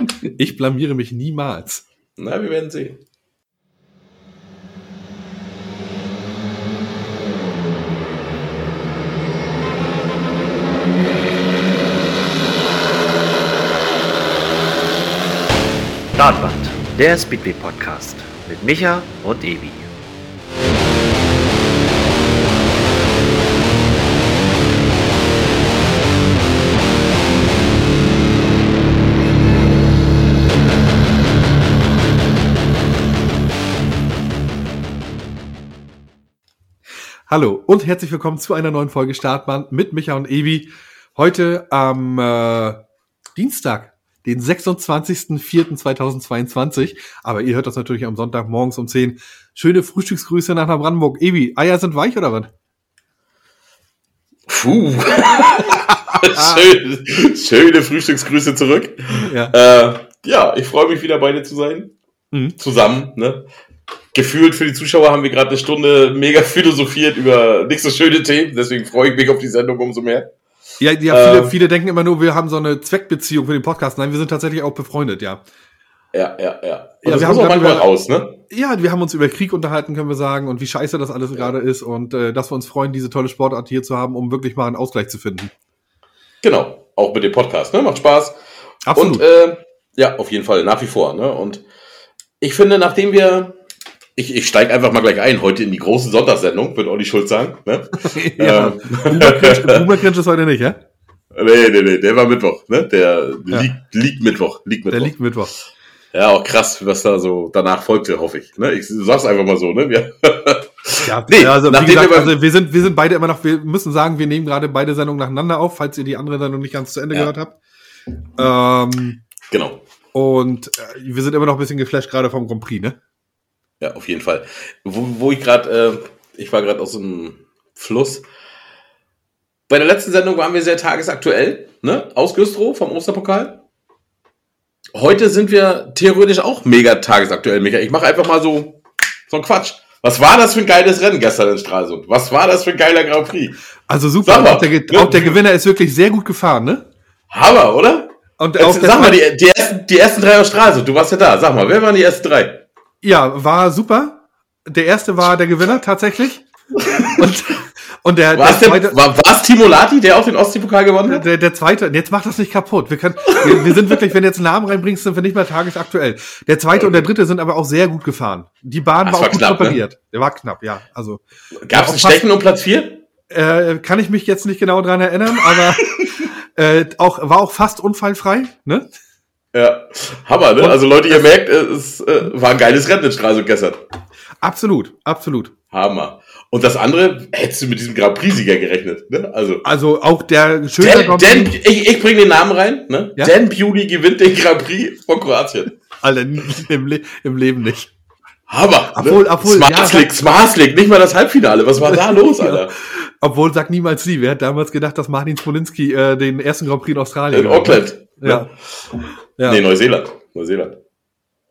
Ich blamiere mich niemals. Na, wir werden sehen. Startband, der Speedway Podcast mit Micha und Evi. Hallo und herzlich willkommen zu einer neuen Folge Startbahn mit Micha und Evi. Heute am äh, Dienstag, den 26.04.2022. Aber ihr hört das natürlich am Sonntag morgens um 10. Schöne Frühstücksgrüße nach Brandenburg. Evi, Eier sind weich oder was? Puh. schöne, schöne Frühstücksgrüße zurück. Ja, Äh, ja, ich freue mich wieder bei dir zu sein. Mhm. Zusammen, ne? Gefühlt für die Zuschauer haben wir gerade eine Stunde mega philosophiert über nicht so schöne Themen, deswegen freue ich mich auf die Sendung umso mehr. ja, ja viele, Ähm. viele denken immer nur, wir haben so eine Zweckbeziehung für den Podcast. Nein, wir sind tatsächlich auch befreundet, ja. Ja, ja, ja. Und Ja, das wir haben auch manchmal über- raus, ne? Ja, wir haben uns über Krieg unterhalten, können wir sagen, und wie scheiße das alles gerade ist und äh, dass wir uns freuen, diese tolle Sportart hier zu haben, um wirklich mal einen Ausgleich zu finden. Genau. Auch mit dem Podcast, ne? Macht Spaß. Absolut. Und äh, ja, auf jeden Fall, nach wie vor. Ne? Und ich finde, nachdem wir, ich, ich steige einfach mal gleich ein, heute in die große Sonntagssendung, wird Olli Schulz sagen. Ne? ja. ähm, Boomer Cringe- ist heute nicht, ja? nee, nee, nee, der war Mittwoch, ne? Der Ja. liegt, liegt Mittwoch, liegt Mittwoch. Der liegt Mittwoch. ja, auch krass, was da so danach folgte, hoffe ich. Ne? Ich sag's einfach mal so, ne? Wir, Ja, Nee, also wie gesagt, wir also wir sind, wir sind beide immer noch, wir müssen sagen, wir nehmen gerade beide Sendungen nacheinander auf, falls ihr die andere Sendung nicht ganz zu Ende Ja. gehört habt. Ähm, genau. und äh, wir sind immer noch ein bisschen geflasht gerade vom Grand Prix, ne? Ja, auf jeden Fall. Wo, wo ich gerade, äh, ich war gerade aus dem Fluss. Bei der letzten Sendung waren wir sehr tagesaktuell, ne? Aus Güstrow vom Osterpokal. Heute sind wir theoretisch auch mega tagesaktuell, Michael. Ich mache einfach mal so, so einen Quatsch. Was war das für ein geiles Rennen gestern in Stralsund? Was war das für ein geiler Grand Prix? Also super, mal, auch der, ne? auch der Gewinner ist wirklich sehr gut gefahren, ne? Hammer, oder? Und Jetzt, sag mal, die, die, ersten, die ersten drei aus Stralsund, du warst ja da. Sag mal, wer waren die ersten drei? Ja, war super. Der erste war der Gewinner tatsächlich. Und, und der, War der es der, zweite, war, war's Timo Lati, der auch den Ostseepokal gewonnen hat? der, der zweite, jetzt macht das nicht kaputt. Wir können, wir, wir sind wirklich, wenn du jetzt einen Namen reinbringst, sind wir nicht mehr tagesaktuell. Der zweite und der dritte sind aber auch sehr gut gefahren. Die Bahn Das war war auch gut knapp, ne? präpariert. Der war knapp, ja. Also Gab es ein Stechen um Platz vier? äh, kann ich mich jetzt nicht genau dran erinnern, aber äh, auch war auch fast unfallfrei. Ne? Ja, Hammer, ne? Und- Also Leute, ihr merkt, es äh, war ein geiles Rennen in Stralsund gestern. Absolut, absolut. Hammer. Und das andere, hättest du mit diesem Grand Prix-Sieger gerechnet, ne? Also, Also auch der schöne Dan, Dan, ich, ich bringe den Namen rein, ne? Ja? Dan Bewley gewinnt den Grand Prix von Kroatien. Alter, im, Le im Leben nicht. Hammer. Obwohl- ne? obwohl, Smart ja, Smart Slick, nicht mal das Halbfinale. Was war da los, Alter? Obwohl, sag niemals nie. Wer hat damals gedacht, dass Martin Smolinski äh, den ersten Grand Prix in Australien In hat? Auckland. Ja. ja. Nee, Neuseeland. Neuseeland.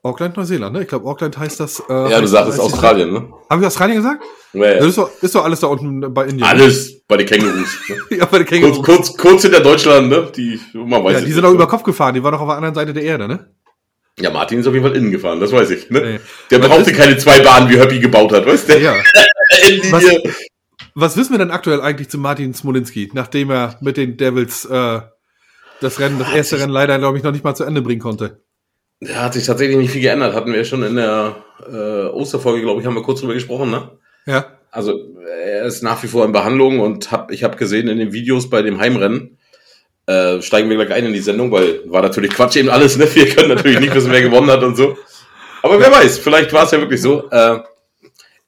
Auckland, Neuseeland, ne? Ich glaube, Auckland heißt das. Äh, Ja, du sagtest heißt- Australien, ne? Habe ich Australien gesagt? Ja, Das ist doch, ist doch alles da unten bei Indien. Alles bei den Kängurus. Ne? Ja, bei der Kurz, Känguru. kurz, kurz hinter Deutschland, ne? Die, man weiß Ja, die sind ne? über Kopf gefahren. Die waren doch auf der anderen Seite der Erde, ne? Ja, Martin ist auf jeden Fall innen gefahren, das weiß ich. Ne? Nee. Der Was brauchte keine zwei Bahnen, wie Höppi gebaut hat, weißt du? Ja. Endlinie. Was wissen wir denn aktuell eigentlich zu Martin Smolinski, nachdem er mit den Devils äh, das Rennen, das erste Rennen leider, glaube ich, noch nicht mal zu Ende bringen konnte? Da hat sich tatsächlich nicht viel geändert. Hatten wir schon in der äh, Osterfolge, glaube ich, haben wir kurz drüber gesprochen, ne? Ja. Also er ist nach wie vor in Behandlung und hab, ich habe gesehen in den Videos bei dem Heimrennen, äh, steigen wir gleich ein in die Sendung, weil war natürlich Quatsch eben alles, ne? Wir können natürlich nicht wissen, wer gewonnen hat und so. Aber wer weiß, vielleicht war es ja wirklich so. Äh,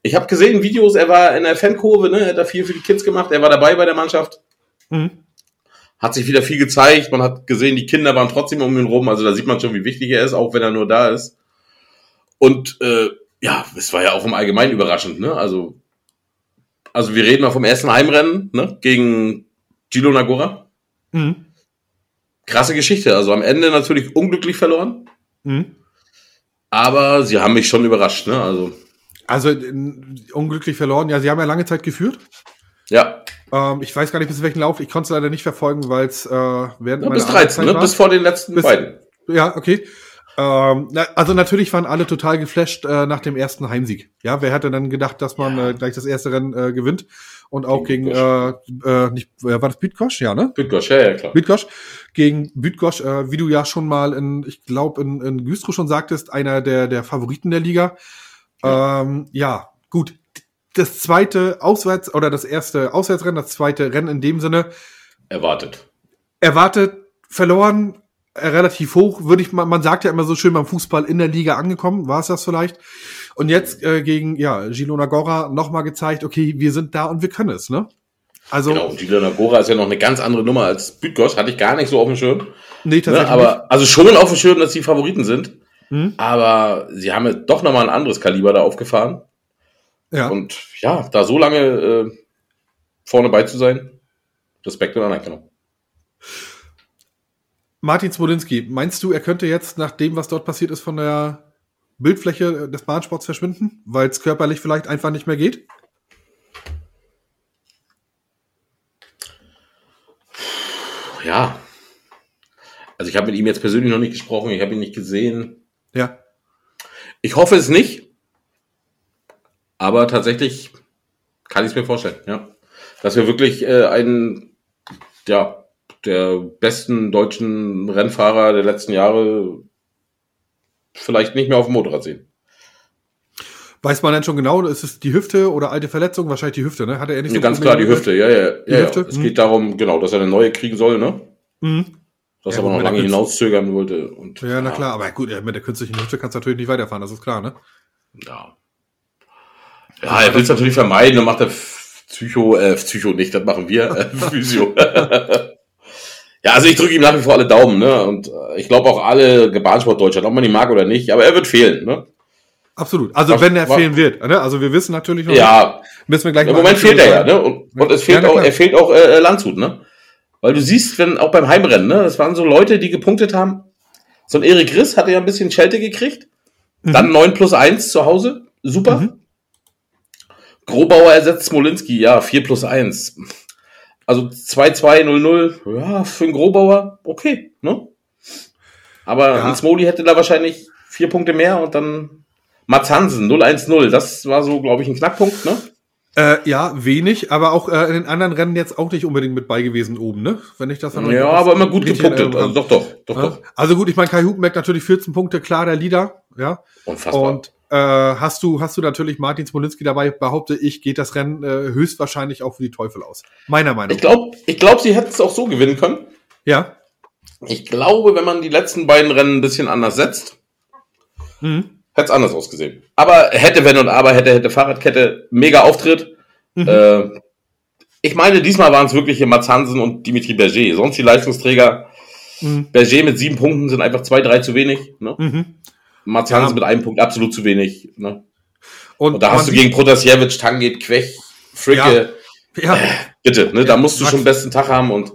ich habe gesehen Videos, er war in der Fankurve, ne? Er hat da viel für die Kids gemacht, er war dabei bei der Mannschaft. Mhm. hat sich wieder viel gezeigt. Man hat gesehen, die Kinder waren trotzdem um ihn rum. Also da sieht man schon, wie wichtig er ist, auch wenn er nur da ist. Und äh, ja, es war ja auch im Allgemeinen überraschend. Ne? Also, also wir reden mal vom ersten Heimrennen ne? gegen Gilo Nagora. Mhm. Krasse Geschichte. Also am Ende natürlich unglücklich verloren. Mhm. Aber sie haben mich schon überrascht. Ne? Also Also unglücklich verloren. Ja, sie haben ja lange Zeit geführt. ja, Ähm, ich weiß gar nicht, bis welchen Lauf. Ich konnte es leider nicht verfolgen, weil es äh, während ja bis 13, Arbeitszeit ne? bis vor den letzten Bis- beiden. Ja, okay. Ähm, na, also natürlich waren alle total geflasht äh, nach dem ersten Heimsieg. Ja, wer hätte dann gedacht, dass man äh, gleich das erste Rennen äh, gewinnt und auch Gegen gegen, äh, äh, nicht, äh, war das Bütgosch? Ja, ne? Bitgosch, ja, ja, klar. Bütgosch gegen Bütgosch, äh, wie du ja schon mal in, ich glaube, in, in Güstrow schon sagtest, einer der, der Favoriten der Liga. Ja. Ähm, ja, gut. Das zweite Auswärts- oder das erste Auswärtsrennen, das zweite Rennen in dem Sinne, Erwartet. erwartet, verloren, äh, relativ hoch, würde ich mal, man sagt ja immer so schön beim Fußball in der Liga angekommen, war es das vielleicht. Und jetzt äh, gegen, ja, Gilona Gora nochmal gezeigt, okay, wir sind da und wir können es, ne? Also, Genau, und Gilena Gora ist ja noch eine ganz andere Nummer als Bitgosch, hatte ich gar nicht so auf dem Schirm. nee, Ne? tatsächlich Aber, also schon auf dem Schirm, dass die Favoriten sind. Hm? Aber sie haben ja doch nochmal ein anderes Kaliber da aufgefahren. Ja. Und ja, da so lange äh, vorne bei zu sein, Respekt und Anerkennung. Martin Smolinski, meinst du, er könnte jetzt nach dem, was dort passiert ist, von der Bildfläche des Bahnsports verschwinden, weil es körperlich vielleicht einfach nicht mehr geht? Ja. Also ich habe mit ihm jetzt persönlich noch nicht gesprochen, ich habe ihn nicht gesehen. Ja. Ich hoffe es nicht. Aber tatsächlich kann ich es mir vorstellen, ja. Dass wir wirklich äh, einen, ja, der besten deutschen Rennfahrer der letzten Jahre vielleicht nicht mehr auf dem Motorrad sehen. Weiß man denn schon genau, ist es die Hüfte oder alte Verletzung? Wahrscheinlich die Hüfte, ne? Hat er nicht Ja, ganz klar die Hüfte, ja, ja. Die ja, ja. Hüfte? Es Hm. geht darum, genau, dass er eine neue kriegen soll, ne? Mhm. Dass Ja, er aber noch lange hinauszögern wollte. Und, Ja, na klar, aber gut, ja, mit der künstlichen Hüfte kannst du natürlich nicht weiterfahren, das ist klar, ne? Ja. Ja, er will es natürlich vermeiden und macht er Psycho, äh, Psycho nicht, das machen wir, äh, Physio. ja, also ich drücke ihm nach wie vor alle Daumen, ne? Und äh, ich glaube auch alle Bahnsport Deutschland, ob man ihn mag oder nicht, aber er wird fehlen, ne? Absolut. Also Was- wenn er fehlen wird, ne? Also wir wissen natürlich noch Ja, müssen wir gleich im Moment fehlt er ja, ne? Und, und es Ja, fehlt na auch, er fehlt auch äh, Landshut, ne? Weil du siehst, wenn auch beim Heimrennen, ne? Das waren so Leute, die gepunktet haben. So ein Erik Riss hatte ja ein bisschen Schelte gekriegt. Mhm. Dann 9 plus 1 zu Hause. Super. Mhm. Grobauer ersetzt Smolinski, ja, 4 plus 1. Also 2-2-0-0, ja, für einen Grobauer, okay, ne? Aber Ja. ein Smoli hätte da wahrscheinlich vier Punkte mehr und dann Mats Hansen, 0-1-0. Das war so, glaube ich, ein Knackpunkt, ne? Äh, ja, wenig, aber auch äh, in den anderen Rennen jetzt auch nicht unbedingt mit bei gewesen oben, ne? Wenn ich das dann Ja, aber immer gut gepunktet. Also doch, doch, doch, habe. doch. Ja? Also gut, ich meine, Kai Hugenberg natürlich 14 Punkte, klar der Leader, ja. Unfassbar. Und äh, hast du hast du natürlich Martin Smolinski dabei, behaupte ich, geht das Rennen äh, höchstwahrscheinlich auch für die Teufel aus. Meiner Meinung ich glaube, ich glaub, sie hätten es auch so gewinnen können. Ja. Ich glaube, wenn man die letzten beiden Rennen ein bisschen anders setzt, Mhm. Hätte es anders ausgesehen. Aber hätte, wenn und aber, hätte, hätte Fahrradkette, mega Auftritt. Mhm. Äh, ich meine, diesmal waren es wirklich hier Mats Hansen und Dimitri Berger. Sonst die Leistungsträger. Mhm. Berger mit sieben Punkten sind einfach zwei, drei zu wenig. Ne? Mhm. Mats Ja. Hansen mit einem Punkt absolut zu wenig. Ne? Und, Und da hast du gegen Protasevich, Tanget, Quech, Fricke. ja, Bitte, ne? da musst du Max- schon den besten Tag haben und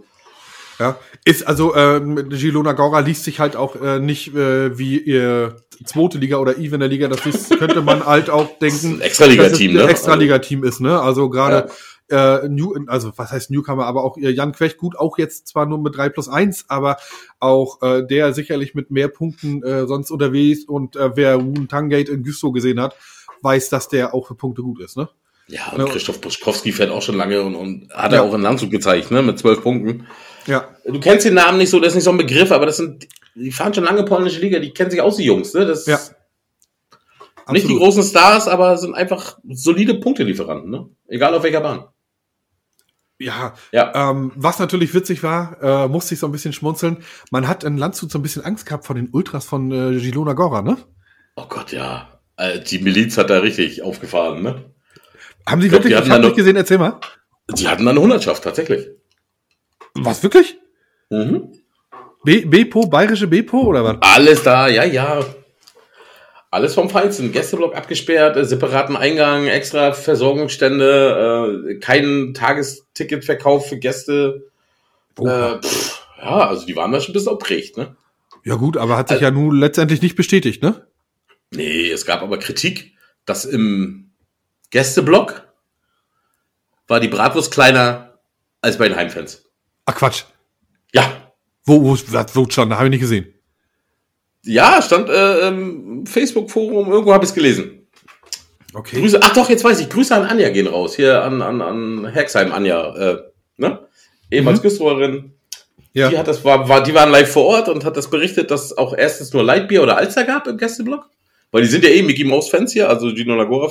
Ja, ist also äh, mit Gilona Gora liest sich halt auch äh, nicht äh, wie ihr zweite Liga oder Eve in der Liga. Das ist, könnte man halt auch denken, Extraliga-Team, ne? Extraliga-Team ist, ne? Also gerade äh, New, also was heißt Newcomer, aber auch ihr Jan Quech gut, auch jetzt zwar nur mit drei plus eins, aber auch äh, der sicherlich mit mehr Punkten äh, sonst unterwegs und äh, wer Woon Tangate in Güstrow gesehen hat, weiß, dass der auch für Punkte gut ist, ne? Ja, und Ja. Christoph Buschkowski fährt auch schon lange und, und hat Ja. er auch in Landshut gezeigt, ne, mit zwölf Punkten. Ja, Du kennst den Namen nicht so, das ist nicht so ein Begriff, aber das sind, die fahren schon lange polnische Liga, die kennen sich aus, die Jungs, ne, das Ja. nicht die absolut. großen Stars, aber sind einfach solide Punktelieferanten, ne, egal auf welcher Bahn. Ja, Ja, Ähm, was natürlich witzig war, äh, musste ich so ein bisschen schmunzeln. Man hat in Landshut so ein bisschen Angst gehabt vor den Ultras von äh, Gilona Gora, ne? oh Gott, ja, Äh, die Miliz hat da richtig aufgefahren, ne. Haben sie Ich glaub, wirklich? Ich da nicht gesehen. Erzähl mal. Die hatten da eine Hundertschaft, tatsächlich. Was wirklich? Mhm. B Bepo, bayerische Bepo oder was? Alles da, ja, ja. Alles vom Feinsten. Gästeblock abgesperrt, äh, separaten Eingang, extra Versorgungsstände, äh, kein Tagesticketverkauf für Gäste. Äh, pff, ja, also die waren da schon ein bisschen aufgeregt, ne? ja gut, aber hat sich Also- ja nun letztendlich nicht bestätigt, ne? Nee, es gab aber Kritik, dass im Gästeblock war die Bratwurst kleiner als bei den Heimfans. Ach Quatsch. Ja, Wo, wo, wo? Da habe ich nicht gesehen. Ja, stand äh, im Facebook-Forum, irgendwo habe ich es gelesen. Okay. Grüße, ach doch, jetzt weiß ich, Grüße an Anja gehen raus. Hier an, an, an Herxheim, Anja, äh, ne? Ehemals Mhm. Küstenrerin. Ja. Die hat das, war, war, die waren live vor Ort und hat das berichtet, dass auch erstens nur Lightbier oder Alster gab im Gästeblock. Weil die sind ja eh Mickey Mouse Fans hier, also Gino Lagora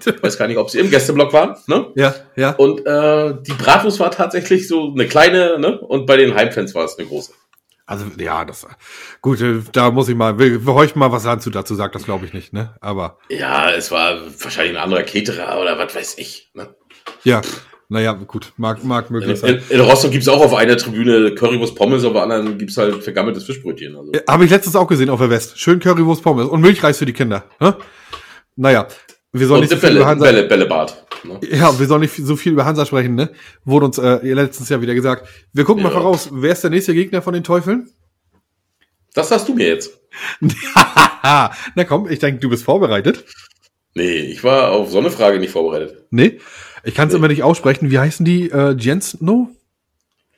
Fans. Weiß gar nicht, ob sie im Gästeblock waren, ne? Ja, ja. Und äh, die Bratwurst war tatsächlich so eine kleine, ne? Und bei den Hype-Fans war es eine große. Also, ja, das, gut, äh, da muss ich mal, will, will euch mal was Lanzu dazu sagt, das glaube ich nicht, ne? Aber, Ja, es war wahrscheinlich ein anderer Caterer oder was weiß ich. Ne? ja, naja, gut, mag, mag möglich sein. in, in Rostock gibt's auch auf einer Tribüne Currywurst Pommes, auf der anderen gibt's halt vergammeltes Fischbrötchen. Also. Habe ich letztens auch gesehen auf der West. Schön Currywurst Pommes und Milchreis für die Kinder. Ne? Naja, wir sollen Und nicht so viel Bälle, über Hansa. Bälle, Bällebad. Ne? Ja, wir sollen nicht so viel über Hansa sprechen, ne? Wurde uns äh, letztens ja wieder gesagt. Wir gucken mal Ja. voraus. Wer ist der nächste Gegner von den Teufeln? Das sagst du mir jetzt. Na komm, ich denke, du bist vorbereitet. Nee, ich war auf so eine Frage nicht vorbereitet. Nee, ich kann es Nee. immer nicht aussprechen. Wie heißen die? Äh, Jensno?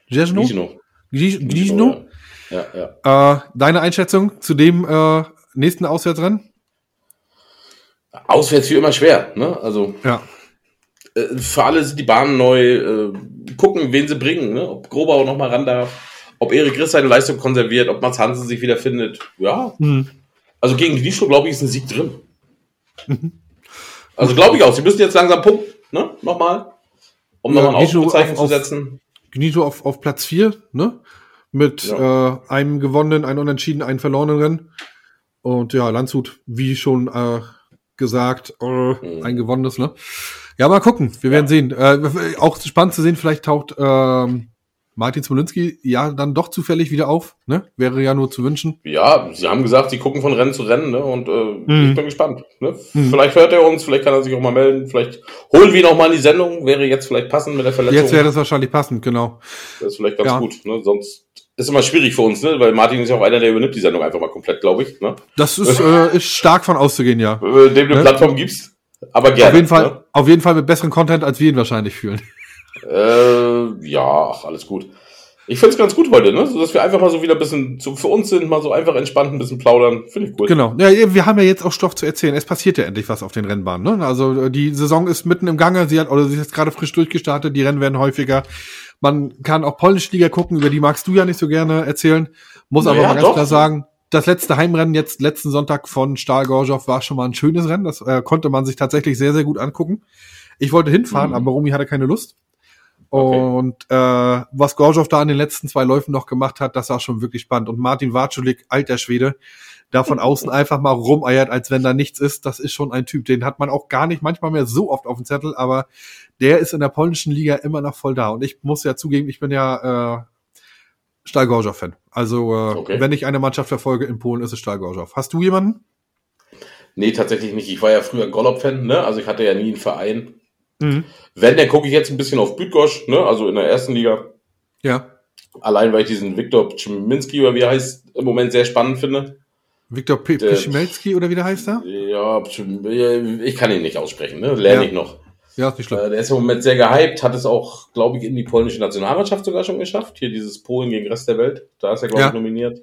Jesno? Gino. Gijno? Ja, ja. Äh, deine Einschätzung zu dem äh, nächsten Auswärtsrennen? Auswärts wie immer schwer. Ne? Also Ja. äh, für alle sind die Bahnen neu. Äh, gucken, wen sie bringen. Ne? Ob Grobau noch mal ran darf. Ob Erik Riss seine Leistung konserviert. Ob Mats Hansen sich wieder findet. Ja, Hm. Also gegen Gnischo, glaube ich, ist ein Sieg drin. Also glaube ich auch. Sie müssen jetzt langsam punkten, ne? Nochmal. Um Ja, nochmal ein Ausrufezeichen auf- zu setzen. Gnito auf, auf Platz 4, ne? Mit äh, einem gewonnenen, einem unentschieden, einem verlorenen Rennen. Und ja, Landshut, wie schon äh, gesagt, Mhm. ein gewonnenes, ne? Ja, mal gucken. Wir werden sehen. Äh, auch spannend zu sehen, vielleicht taucht ähm, Martin Smolinski ja dann doch zufällig wieder auf, ne? Wäre ja nur zu wünschen. Ja, sie haben gesagt, sie gucken von Rennen zu Rennen, ne? Und äh, Mhm. ich bin gespannt. Ne? Mhm. Vielleicht hört er uns, vielleicht kann er sich auch mal melden, vielleicht holen wir ihn auch mal in die Sendung, wäre jetzt vielleicht passend mit der Verletzung. Jetzt wäre das wahrscheinlich passend, genau. das ist vielleicht ganz Ja. gut. Ne? Sonst ist immer schwierig für uns, ne? Weil Martin ist ja auch einer, der übernimmt die Sendung einfach mal komplett, glaube ich. Ne? Das ist, äh, ist stark von auszugehen, ja. Äh, Dem du eine Ne? Plattform gibst. Aber gerne. auf jeden Fall, Ne? auf jeden Fall mit besseren Content, als wir ihn wahrscheinlich fühlen. Äh, ja, ach, alles gut. Ich finde es ganz gut heute, ne? So, dass wir einfach mal so wieder ein bisschen so für uns sind, mal so einfach entspannt ein bisschen plaudern. Finde ich cool. Genau. Ja, wir haben ja jetzt auch Stoff zu erzählen. Es passiert ja endlich was auf den Rennbahnen. Ne? Also äh, die Saison ist mitten im Gange. Sie hat oder sie ist jetzt gerade frisch durchgestartet. Die Rennen werden häufiger. Man kann auch polnische Liga gucken. Über die magst du ja nicht so gerne erzählen. Muss aber Naja, mal ganz doch. klar sagen, das letzte Heimrennen jetzt letzten Sonntag von Stahl Gorzow war schon mal ein schönes Rennen. Das äh, konnte man sich tatsächlich sehr sehr gut angucken. Ich wollte hinfahren, Mhm. aber Romy hatte keine Lust. Okay. Und äh, was Gorzow da in den letzten zwei Läufen noch gemacht hat, das war schon wirklich spannend. Und Martin Watschulik, alter Schwede, da von außen einfach mal rumeiert, als wenn da nichts ist, das ist schon ein Typ. Den hat man auch gar nicht manchmal mehr so oft auf dem Zettel, aber der ist in der polnischen Liga immer noch voll da. Und ich muss ja zugeben, ich bin ja äh, Stahl Gorzow-Fan. Also äh, Okay. wenn ich eine Mannschaft verfolge in Polen, ist es Stahl Gorzow. Hast du jemanden? Nee, tatsächlich nicht. Ich war ja früher Golop-Fan, ne? Also ich hatte ja nie einen Verein. Mhm. Wenn, dann gucke ich jetzt ein bisschen auf Bydgoszcz, ne? Also in der ersten Liga. Ja. Allein, weil ich diesen Viktor Pczyminski oder wie er heißt, im Moment sehr spannend finde. Viktor P- Der- Pischmelski oder wie der heißt er? Ja, ich kann ihn nicht aussprechen, ne? Lerne Ja. ich noch. Ja, ist nicht schlimm. Äh, der ist im Moment sehr gehypt, hat es auch, glaube ich, in die polnische Nationalmannschaft sogar schon geschafft. Hier dieses Polen gegen den Rest der Welt. Da ist er, glaube Ja. ich, nominiert.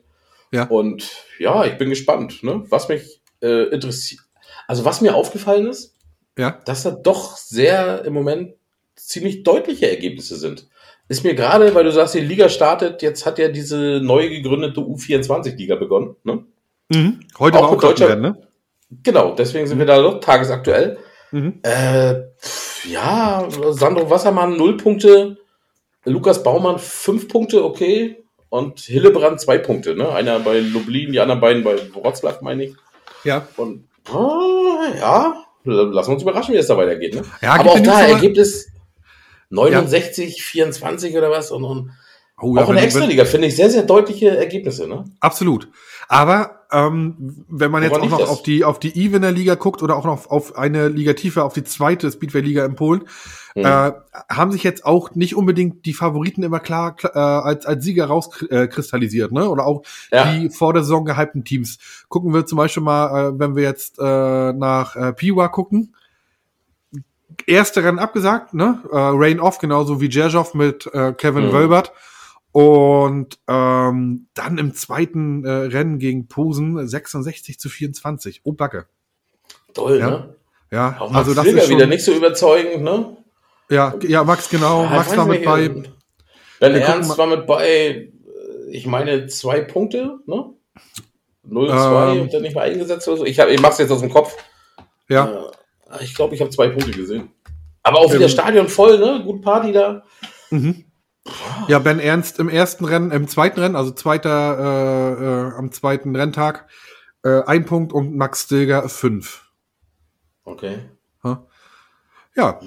Ja. Und ja, ich bin gespannt, ne? Was mich äh, interessiert. Also was mir aufgefallen ist, Ja. dass da doch sehr im Moment ziemlich deutliche Ergebnisse sind. Ist mir gerade, weil du sagst, die Liga startet, jetzt hat ja diese neu gegründete U24-Liga begonnen. Ne? Mhm. Heute Auch war auch deutscher- Rennen, ne? Genau, deswegen sind wir da doch tagesaktuell. Mhm. Äh, pf, ja, Sandro Wassermann null Punkte, Lukas Baumann fünf Punkte, okay. Und Hillebrand zwei Punkte, ne? Einer bei Lublin, die anderen beiden bei Wroclaw, meine ich. Ja. Und ah, ja, lassen wir uns überraschen, wie es da weitergeht. Ne? Ja, Aber auch ja da aber- Ergebnis 69, 24 oder was. Und, und Oh, ja, auch in der Extraliga finde ich sehr, sehr deutliche Ergebnisse. Ne? Absolut. Aber ähm, wenn man jetzt Woran auch liegt noch das? auf die auf die Evener Liga guckt oder auch noch auf eine Liga tiefer, auf die zweite Speedway Liga in Polen, Hm. äh, haben sich jetzt auch nicht unbedingt die Favoriten immer klar, äh, als als Sieger rauskristallisiert, ne? Oder auch Ja. die vor der Saison gehypten Teams. Gucken wir zum Beispiel mal, äh, wenn wir jetzt äh, nach äh, Piwa gucken. Erste Rennen abgesagt, ne? Äh, Rain off, genauso wie Jerzov mit äh, Kevin Mhm. Wölbert. Und ähm, dann im zweiten äh, Rennen gegen Posen 66 zu 24. Oh, Backe. Toll, Ja. ne? Ja, Auch also Max das Flieger ist schon, wieder nicht so überzeugend, ne? Ja, ja, Max, genau. Ja, Max ich war mit bei. gucken Ernst war mit bei, ich meine, zwei Punkte, ne? 0-2 Ähm. und dann nicht mal eingesetzt oder so. Ich, hab, ich mach's jetzt aus dem Kopf. Ja, Äh, ich glaube, ich habe zwei Punkte gesehen. Aber auch wieder Ähm. Stadion voll, ne? Gut Party da. Mhm. Ja, Ben Ernst im ersten Rennen, im zweiten Rennen, also zweiter, äh, äh, am zweiten Renntag, äh, ein Punkt und Max Stilger fünf. Okay. Ja.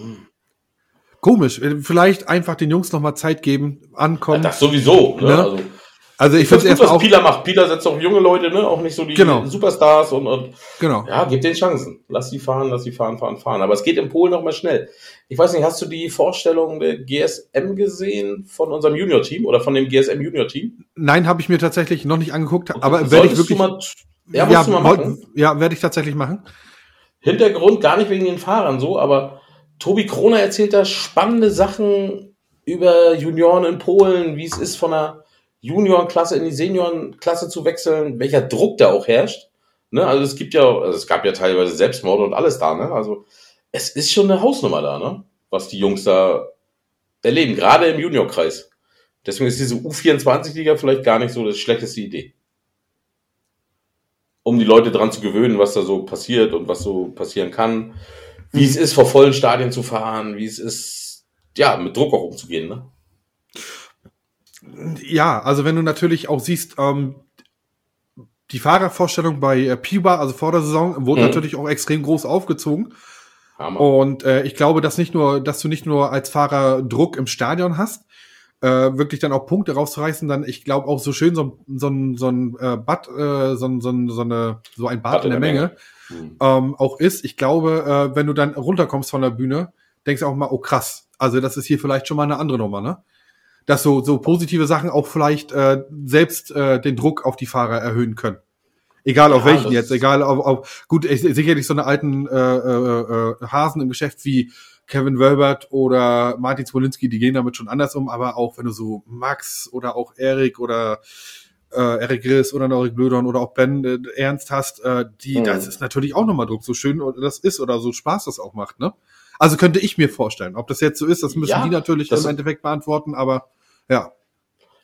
Komisch. Äh, Vielleicht einfach den Jungs noch mal Zeit geben, ankommen. Das sowieso, ne? Ne? Also, also ich ich finde finde gut, was. Pieler macht. Pieler setzt auch junge Leute, ne? Auch nicht so die Genau. Superstars und, und Genau. ja, gib den Chancen. Lass sie fahren, lass sie fahren, fahren, fahren. Aber es geht in Polen noch mal schnell. Ich weiß nicht, hast du die Vorstellung der GSM gesehen von unserem Junior-Team oder von dem GSM Junior-Team? Nein, habe ich mir tatsächlich noch nicht angeguckt, aber werde ich wirklich. Du mal, ja, machen. ja, werde ich tatsächlich machen. Hintergrund gar nicht wegen den Fahrern so, aber Tobi Kroner erzählt da spannende Sachen über Junioren in Polen, wie es ist, von der Juniorenklasse in die Seniorenklasse zu wechseln, welcher Druck da auch herrscht. Ne? Also es gibt ja, also es gab ja teilweise Selbstmorde und alles da, ne? Also es ist schon eine Hausnummer da, ne? Was die Jungs da erleben, gerade im Juniorkreis. Deswegen ist diese U24-Liga vielleicht gar nicht so das schlechteste Idee. Um die Leute dran zu gewöhnen, was da so passiert und was so passieren kann. Wie es ist, vor vollen Stadien zu fahren, wie es ist, ja, mit Druck auch umzugehen, ne? Ja, also wenn du natürlich auch siehst, ähm, die Fahrervorstellung bei äh, Piba, also vor der Saison, wurde Mhm. natürlich auch extrem groß aufgezogen. Hammer. Und äh, ich glaube, dass nicht nur, dass du nicht nur als Fahrer Druck im Stadion hast, äh, wirklich dann auch Punkte rauszureißen, dann ich glaube auch so schön so, ein- so ein so ein äh, Bad, äh, so, ein- so, ein- so eine so ein Bad, in der Menge, Hm. ähm, auch ist. Ich glaube, äh, wenn du dann runterkommst von der Bühne, denkst du auch mal, oh krass, also das ist hier vielleicht schon mal eine andere Nummer, ne? Dass so so positive Sachen auch vielleicht äh, selbst äh, den Druck auf die Fahrer erhöhen können. Egal auf Ja, welchen jetzt, egal auf, auf gut, ich, sicherlich so eine alten äh, äh, äh, Hasen im Geschäft wie Kevin Wölbert oder Martin Zwolinski, die gehen damit schon anders um, aber auch wenn du so Max oder auch Erik oder äh, Erik Grills oder Norik Blödon oder auch Ben äh, Ernst hast, äh, die, Mhm. das ist natürlich auch nochmal Druck, so schön das ist oder so Spaß das auch macht, ne? Also könnte ich mir vorstellen. Ob das jetzt so ist, das müssen Ja, die natürlich im Endeffekt beantworten, aber ja.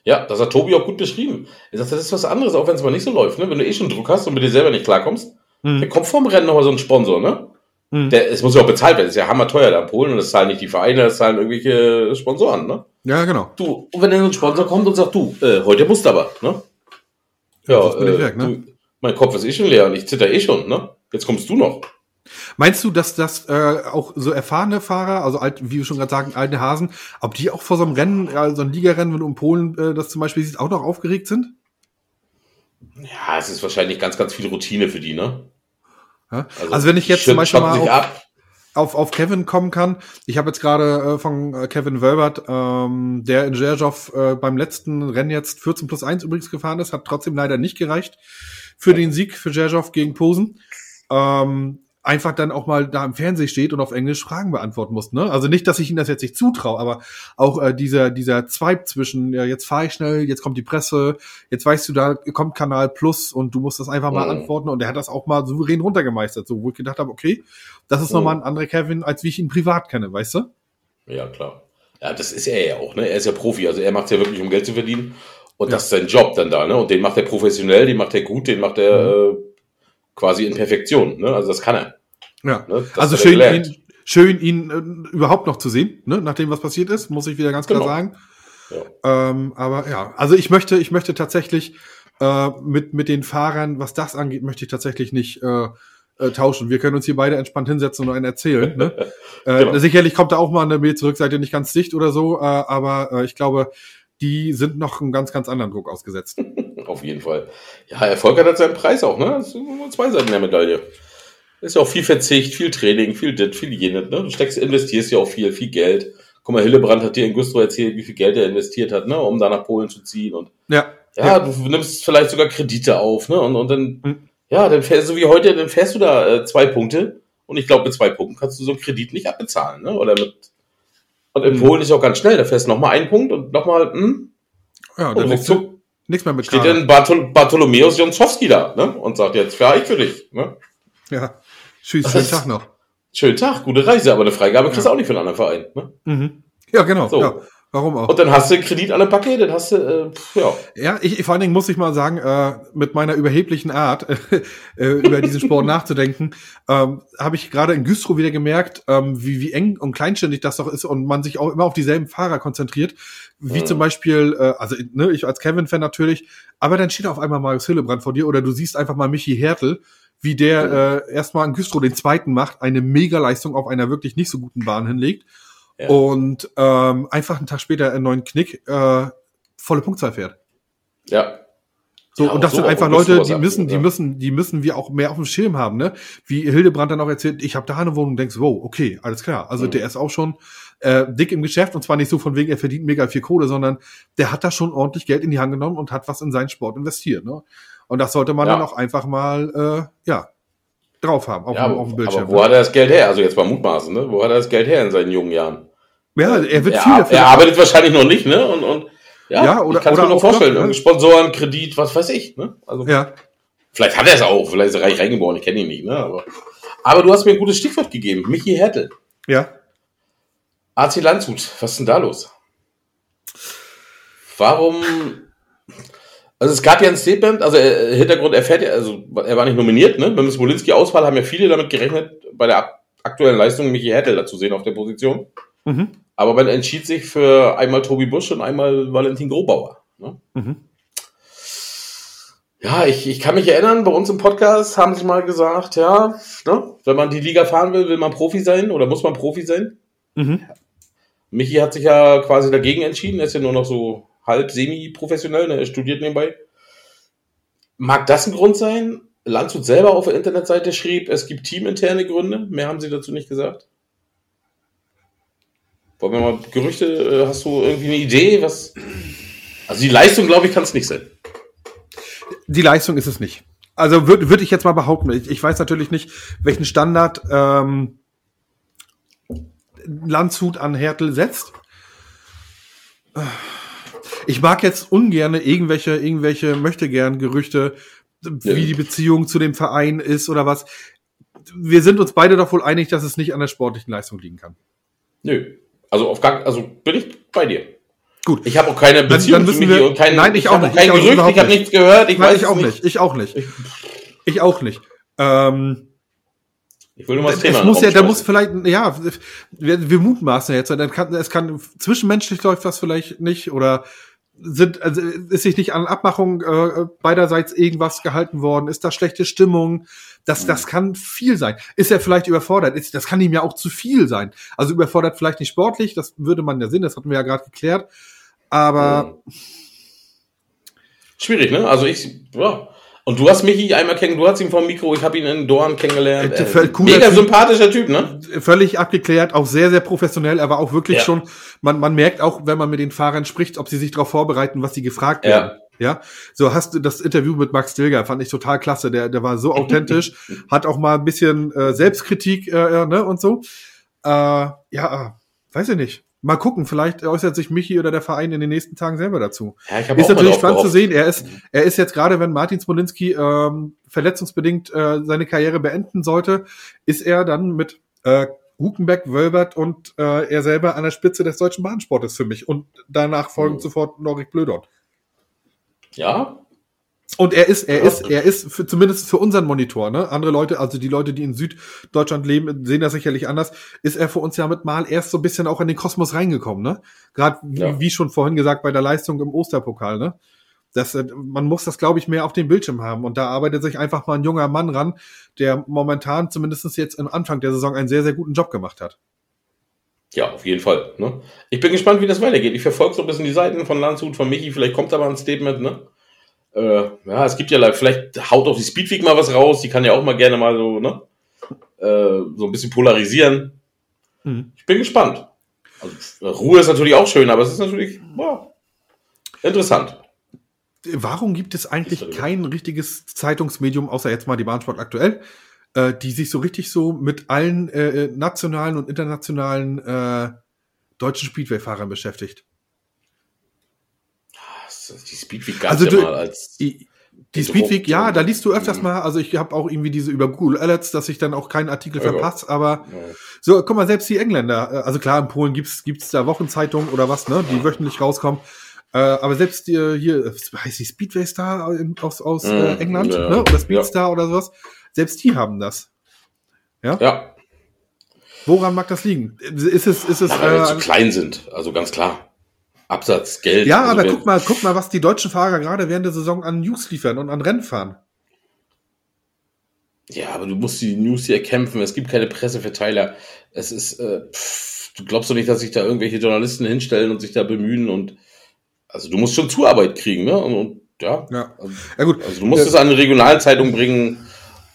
Ja, das hat Tobi auch gut beschrieben. Er sagt, das ist was anderes, auch wenn es mal nicht so läuft. Ne? Wenn du eh schon Druck hast und mit dir selber nicht klarkommst, dann Mhm. kommt vorm Rennen nochmal so ein Sponsor, ne? Mhm. Der, es muss ja auch bezahlt werden. Das ist ja hammerteuer da in Polen und das zahlen nicht die Vereine, das zahlen irgendwelche Sponsoren, ne? Ja, genau. Du, und wenn dann so ein Sponsor kommt und sagt, du, äh, heute musst du aber, ne? Ja, bin ich weg, ne? Du, mein Kopf ist eh schon leer und ich zitter eh schon, ne? Jetzt kommst du noch. Meinst du, dass das äh, auch so erfahrene Fahrer, also alt, wie wir schon gerade sagen, alte Hasen, ob die auch vor so einem Rennen, also ein Ligarennen, wenn du in Polen äh, das zum Beispiel siehst, auch noch aufgeregt sind? Ja, es ist wahrscheinlich ganz, ganz viel Routine für die, ne? Ja? Also, wenn ich jetzt zum Beispiel mal auf, auf, auf Kevin kommen kann, ich habe jetzt gerade äh, von äh, Kevin Wölbert, ähm, der in Jerzov äh, beim letzten Rennen jetzt 14 plus 1 übrigens gefahren ist, hat trotzdem leider nicht gereicht für den Sieg für Jerzov gegen Posen. Ähm, einfach dann auch mal da im Fernsehen steht und auf Englisch Fragen beantworten muss. Ne? Also nicht, dass ich ihm das jetzt nicht zutraue, aber auch äh, dieser dieser Zweig zwischen, ja, jetzt fahre ich schnell, jetzt kommt die Presse, jetzt weißt du, da kommt Kanal Plus und du musst das einfach mal Mhm. antworten und er hat das auch mal souverän runtergemeistert, so wo ich gedacht habe, okay, das ist Mhm. nochmal ein anderer Kevin, als wie ich ihn privat kenne, weißt du? Ja, klar. Ja, das ist er ja auch, ne? Er ist ja Profi, also er macht ja wirklich, um Geld zu verdienen. Und das ist sein Job dann da, ne? Und den macht er professionell, den macht er gut, den macht er Mhm. äh, quasi in Perfektion, ne? Also das kann er. Ja. Ne? Also schön, ihn, schön ihn äh, überhaupt noch zu sehen, ne? nachdem was passiert ist, muss ich wieder ganz klar Genau. sagen. Ja. Ähm, aber ja, also ich möchte, ich möchte tatsächlich äh, mit mit den Fahrern, was das angeht, möchte ich tatsächlich nicht äh, äh, tauschen. Wir können uns hier beide entspannt hinsetzen und einen erzählen. Ne? äh, Genau. Sicherlich kommt da auch mal eine Mail zurück, seid ihr nicht ganz dicht oder so, äh, aber äh, ich glaube, die sind noch einem ganz, ganz anderen Druck ausgesetzt. Auf jeden Fall. Ja, Erfolg hat seinen Preis auch, ne? Das sind nur zwei Seiten der Medaille. Ist ja auch viel Verzicht, viel Training, viel dit, viel jenes, ne? Du steckst, investierst ja auch viel, viel Geld. Guck mal, Hillebrand hat dir in Güstrow erzählt, wie viel Geld er investiert hat, ne? Um da nach Polen zu ziehen und Ja, Ja, du nimmst vielleicht sogar Kredite auf, ne? Und, und dann, Mhm. ja, dann fährst du wie heute, dann fährst du da äh, zwei Punkte. Und ich glaube, mit zwei Punkten kannst du so einen Kredit nicht abbezahlen, ne? Oder mit. Und in Mhm. Polen ist auch ganz schnell, da fährst du nochmal einen Punkt und nochmal, hm? Ja, Und dann ruckzuck nichts mehr mit steht Kader. dann Barthol Bartholomäus Jonzowski da ne? und sagt, jetzt fahre ich für dich. Ne? Ja. Tschüss, schönen Tag noch. Schönen Tag, gute Reise, aber eine Freigabe kriegst du auch nicht für einen anderen Verein. Ne? Mhm. Ja, genau. So. Ja. Warum auch? Und dann hast du Kredit an der Backe, dann hast du, äh, pf, ja. Ja, ich, vor allen Dingen muss ich mal sagen, äh, mit meiner überheblichen Art, äh, über diesen Sport nachzudenken, ähm, habe ich gerade in Güstrow wieder gemerkt, ähm, wie, wie eng und kleinständig das doch ist und man sich auch immer auf dieselben Fahrer konzentriert, wie Mhm. zum Beispiel, äh, also ne, ich als Kevin-Fan natürlich, aber dann steht auf einmal Marius Hillebrand vor dir oder du siehst einfach mal Michi Hertel, wie der äh, erstmal in Güstrow den zweiten macht, eine Mega-Leistung auf einer wirklich nicht so guten Bahn hinlegt Ja. und ähm, einfach einen Tag später einen neuen Knick äh, volle Punktzahl fährt. Ja. So, Ja, und das so sind einfach Leute, die müssen, die müssen, die müssen wir auch mehr auf dem Schirm haben, ne? Wie Hildebrand dann auch erzählt, ich habe da eine Wohnung, denkst, wow, okay, alles klar. Also Mhm. der ist auch schon äh, dick im Geschäft und zwar nicht so von wegen, er verdient mega viel Kohle, sondern der hat da schon ordentlich Geld in die Hand genommen und hat was in seinen Sport investiert, ne? Und das sollte man Ja. dann auch einfach mal, äh, ja, drauf haben, auf, ja auf dem Bildschirm. aber wo ne? hat er das Geld her? Also jetzt mal mutmaßen, ne? Wo hat er das Geld her in seinen jungen Jahren? Ja, er wird er, viel er dafür. arbeitet wahrscheinlich noch nicht, ne? Und, und ja, Ja, oder- ich kann es mir noch vorstellen. Ne? Sponsoren, Kredit, was weiß ich, ne? Also ja, vielleicht hat er es auch, vielleicht ist er reich reingeboren, ich kenne ihn nicht, ne? Aber, aber du hast mir ein gutes Stichwort gegeben. Michi Hertel. ja. AC Landshut, was ist denn da los? Warum? Also es gab ja ein Statement, also äh, Hintergrund erfährt ja, also er war nicht nominiert, ne? Beim Smolinski-Ausfall haben ja viele damit gerechnet, bei der ak- aktuellen Leistung Michi Hertel dazu sehen auf der Position. Mhm. Aber man entschied sich für einmal Tobi Busch und einmal Valentin Grobauer. Ne? Mhm. Ja, ich, ich kann mich erinnern, bei uns im Podcast haben sie mal gesagt, ja, ne, wenn man die Liga fahren will, will man Profi sein oder muss man Profi sein. Mhm. Michi hat sich ja quasi dagegen entschieden, er ist ja nur noch so halb semi-professionell, ne? er studiert nebenbei. Mag das ein Grund sein? Landshut selber auf der Internetseite schrieb, es gibt teaminterne Gründe, mehr haben sie dazu nicht gesagt. Wollen wir mal Gerüchte, äh, hast du irgendwie eine Idee, was... Also die Leistung, glaube ich, kann es nicht sein. Die Leistung ist es nicht. Also würde würd ich jetzt mal behaupten. Ich, ich weiß natürlich nicht, welchen Standard ähm, Landshut an Hertel setzt. Ich mag jetzt ungerne irgendwelche, irgendwelche möchte gern Gerüchte, wie Ja. die Beziehung zu dem Verein ist oder was. Wir sind uns beide doch wohl einig, dass es nicht an der sportlichen Leistung liegen kann. Nö. Also auf gar, also bin ich bei dir. Gut. Ich habe auch keine Dann- Beziehung dann Michi wir- und kein, Nein, ich auch habe nicht. Kein Ich auch Gerücht, ich habe nicht. nichts gehört, ich Nein, weiß ich es auch nicht. nicht. Ich auch nicht. Ich auch nicht. Ähm, Ich will nur mal das es Thema den muss ja, da muss vielleicht, ja, wir, wir mutmaßen ja jetzt, dann kann, es kann, zwischenmenschlich läuft das vielleicht nicht oder sind, also ist sich nicht an Abmachung äh, beiderseits irgendwas gehalten worden, ist da schlechte Stimmung, das, das kann viel sein. Ist er vielleicht überfordert, ist, das kann ihm ja auch zu viel sein. Also überfordert vielleicht nicht sportlich, das würde man ja sehen, das hatten wir ja gerade geklärt, aber Schwierig, ne? Also ich, ja. Und du hast Michi einmal kennengelernt, du hast ihn vom Mikro, ich habe ihn in Dorn kennengelernt. Äh, voll cooler mega Typ. sympathischer Typ, ne? völlig abgeklärt, auch sehr, sehr professionell. Er war auch wirklich Ja. schon, man, man merkt auch, wenn man mit den Fahrern spricht, ob sie sich darauf vorbereiten, was sie gefragt Ja. werden. Ja, so hast du das Interview mit Max Dilger, fand ich total klasse. Der, der war so authentisch, hat auch mal ein bisschen äh, Selbstkritik äh, äh, ne, und so. Äh, ja, weiß ich nicht. Mal gucken, vielleicht äußert sich Michi oder der Verein in den nächsten Tagen selber dazu. Ja, ich Ist natürlich spannend zu sehen. Er ist, er ist jetzt gerade, wenn Martin Smolinski ähm, verletzungsbedingt äh, seine Karriere beenden sollte, ist er dann mit äh, Hukenbeck, Wölbert und äh, er selber an der Spitze des deutschen Bahnsportes für mich. Und danach folgt Mhm. sofort Norik Blödon. Ja, Und er ist, er ist, er ist für, zumindest für unseren Monitor, ne? Andere Leute, also die Leute, die in Süddeutschland leben, sehen das sicherlich anders. Ist er für uns ja mit Mal erst so ein bisschen auch in den Kosmos reingekommen, ne? Gerade wie, Ja. wie schon vorhin gesagt bei der Leistung im Osterpokal, ne? Das, äh, man muss das, glaube ich, mehr auf dem Bildschirm haben. Und da arbeitet sich einfach mal ein junger Mann ran, der momentan zumindest jetzt im Anfang der Saison einen sehr, sehr guten Job gemacht hat. ja, auf jeden Fall. Ne? Ich bin gespannt, wie das weitergeht. Ich verfolge so ein bisschen die Seiten von Landshut, von Michi. Vielleicht kommt da mal ein Statement, ne? Äh, ja, es gibt ja vielleicht haut auch die Speedweek mal was raus. Die kann ja auch mal gerne mal so, ne? Äh, so ein bisschen polarisieren. Mhm. Ich bin gespannt. Also, Ruhe ist natürlich auch schön, aber es ist natürlich boah, interessant. Warum gibt es eigentlich kein richtiges Zeitungsmedium, außer jetzt mal die Bahnsport aktuell, äh, die sich so richtig so mit allen äh, nationalen und internationalen äh, deutschen Speedway-Fahrern beschäftigt? Das Die Speedweek gab Also ja du- mal als. Die, die Speedweek, ja, da liest du öfters Mhm. mal, also ich habe auch irgendwie diese über Google Alerts, dass ich dann auch keinen Artikel Ja, verpasse, aber Ja. so, guck mal, selbst die Engländer, äh, also klar, in Polen gibt's gibt's da Wochenzeitungen oder was, ne, die wöchentlich rauskommen, äh, aber selbst äh, hier, äh, heißt die Speedway Star aus, aus äh, Mhm, England, ja, ne, oder ja. Speedstar oder sowas, selbst die haben das. ja. Woran mag das liegen? Ist es, ist es, Ja, weil wir zu äh, klein sind. Also ganz klar. Absatz, Geld. ja, also aber guck mal, guck mal, was die deutschen Fahrer gerade während der Saison an News liefern und an Rennen fahren. Ja, aber du musst die News hier kämpfen. Es gibt keine Presseverteiler. Es ist, äh, pff, du glaubst doch nicht, dass sich da irgendwelche Journalisten hinstellen und sich da bemühen und also du musst schon Zuarbeit kriegen, ne? Und, und ja. Ja. Also, Ja gut, also du musst Äh, es an eine Regionalzeitung bringen.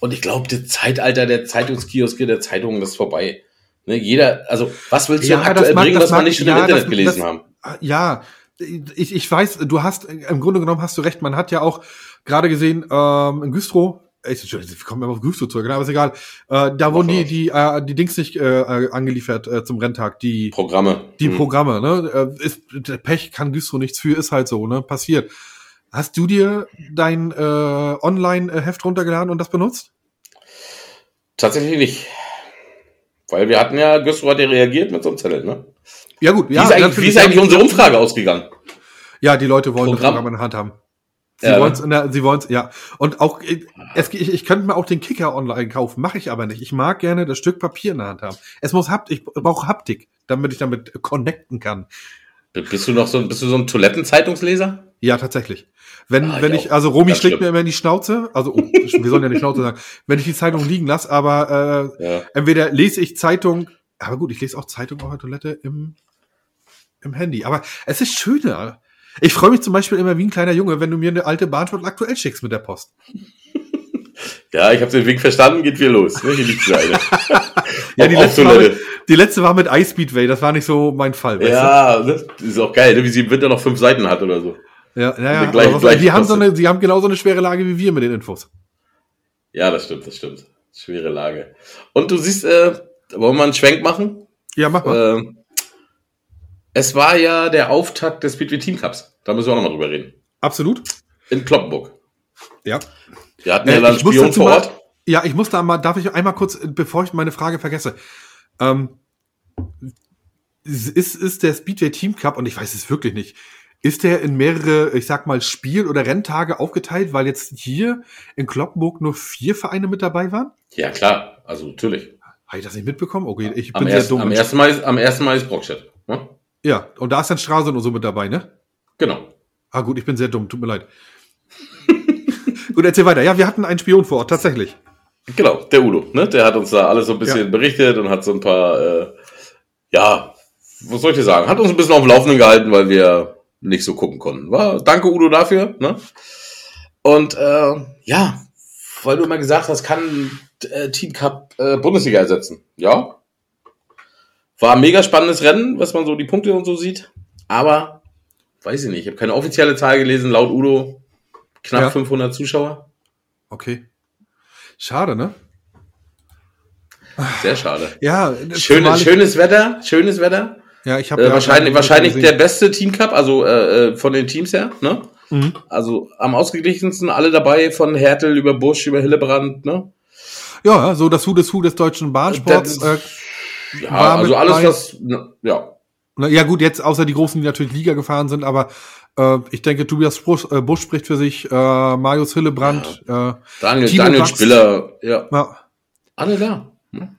Und ich glaube, das Zeitalter der Zeitungskioske der Zeitungen ist vorbei. Ne, jeder, also was willst du Ja, aktuell mag- bringen, das was man mag- nicht schon ja, im Internet das- gelesen das- haben? Ja, ich, ich weiß, du hast, im Grunde genommen hast du recht, man hat ja auch gerade gesehen, ähm, in Güstrow, ich, ich komme immer auf Güstrow zurück, aber ist egal, äh, da wurden die, die, äh, die Dings nicht äh, angeliefert äh, zum Renntag, die, Programme. die Hm. Programme, ne? Äh, ist, der Pech kann Güstrow nichts für, ist halt so, ne? Passiert. Hast du dir dein äh, Online-Heft runtergeladen und das benutzt? Tatsächlich nicht. Weil wir hatten ja, Güstrow hat ja reagiert mit so einem Zettel, ne? Ja, gut, Wie ja. ist eigentlich, wie ist eigentlich unsere Umfrage ausgegangen? Ja, die Leute wollen das Programm? Programm in der Hand haben. Sie Ja, ne? wollen's in der, sie wollen's, ja. Und auch, ich- es, ich, ich könnte mir auch den Kicker online kaufen, mache ich aber nicht. Ich mag gerne das Stück Papier in der Hand haben. Es muss Hapt, ich brauche Haptik, damit ich damit connecten kann. Bist du noch so, bist du so ein Toilettenzeitungsleser? Ja, tatsächlich. Wenn, Ah, wenn ich ich, also Romi Ganz schlägt schlimm. mir immer in die Schnauze, also, oh, wir sollen ja nicht Schnauze sagen, wenn ich die Zeitung liegen lasse, aber äh, Ja. entweder lese ich Zeitung, aber gut, ich lese auch Zeitung auf der Toilette im, im Handy. Aber es ist schöner. Ich freue mich zum Beispiel immer wie ein kleiner Junge, wenn du mir eine alte Bahnfahrt aktuell schickst mit der Post. Ja, ich habe den Weg verstanden, geht wieder los. Ne? Hier liegt eine. Ja, die letzte, mit, die letzte war mit iSpeedway, das war nicht so mein Fall. Ja, das ist auch geil, ne? wie sie im Winter noch fünf Seiten hat oder so. ja, ja, ja. Gleich- aber was- gleich die haben so eine, sie haben genauso eine schwere Lage wie wir mit den Infos. Ja, das stimmt, das stimmt. Schwere Lage. Und du siehst, äh, wollen wir einen Schwenk machen? Ja, mach mal. Ähm, es war ja der Auftakt des Speedway Team Cups. Da müssen wir auch nochmal drüber reden. Absolut. In Kloppenburg. Ja. Wir hatten Äh, ja dann ich muss Spion vor mal- Ort. Ja, ich muss da mal, darf ich einmal kurz, bevor ich meine Frage vergesse, ähm, ist, ist der Speedway Team Cup, und ich weiß es wirklich nicht, ist der in mehrere, ich sag mal, Spiel- oder Renntage aufgeteilt, weil jetzt hier in Kloppenburg nur vier Vereine mit dabei waren? Ja, klar. Also natürlich. Habe ich das nicht mitbekommen? Okay, ich Am, bin sehr ersten, dumm. am, ersten Mal ist, am ersten Mal ist Brockstedt. Ne? Ja, und da ist dann Straße und so mit dabei, ne? Genau. Ah gut, ich bin sehr dumm, tut mir leid. gut, erzähl weiter. Ja, wir hatten einen Spion vor Ort, tatsächlich. Genau, der Udo, ne? Der hat uns da alles so ein bisschen Ja. berichtet und hat so ein paar, äh, ja, was soll ich dir sagen? Hat uns ein bisschen auf dem Laufenden gehalten, weil wir nicht so gucken konnten. War, danke Udo dafür, ne? Und äh, ja, weil du immer gesagt hast, kann äh, Team Cup äh, Bundesliga ersetzen. Ja. War ein mega spannendes Rennen, was man so die Punkte und so sieht. Aber, weiß ich nicht, ich habe keine offizielle Zahl gelesen, laut Udo knapp Ja. 500 Zuschauer. Okay. Schade, ne? Sehr schade. Ja, Schöne, schönes Wetter, schönes Wetter. Ja, ich habe Äh, wahrscheinlich wahrscheinlich der beste Team Cup, also äh, äh, von den Teams her, ne? Mhm. Also am ausgeglichensten alle dabei, von Hertel über Busch über Hillebrand, ne? Ja, so das Hu des Hu des deutschen Bahnsports. Das- Äh, Ja, also alles was, ne, ja. na, ja gut, jetzt außer die Großen, die natürlich Liga gefahren sind, aber äh, ich denke, Tobias Busch, äh, Busch spricht für sich, äh, Marius Hillebrand, äh, Daniel, Timo Daniel Wachs. Spiller, ja, ja, alle da. Ne?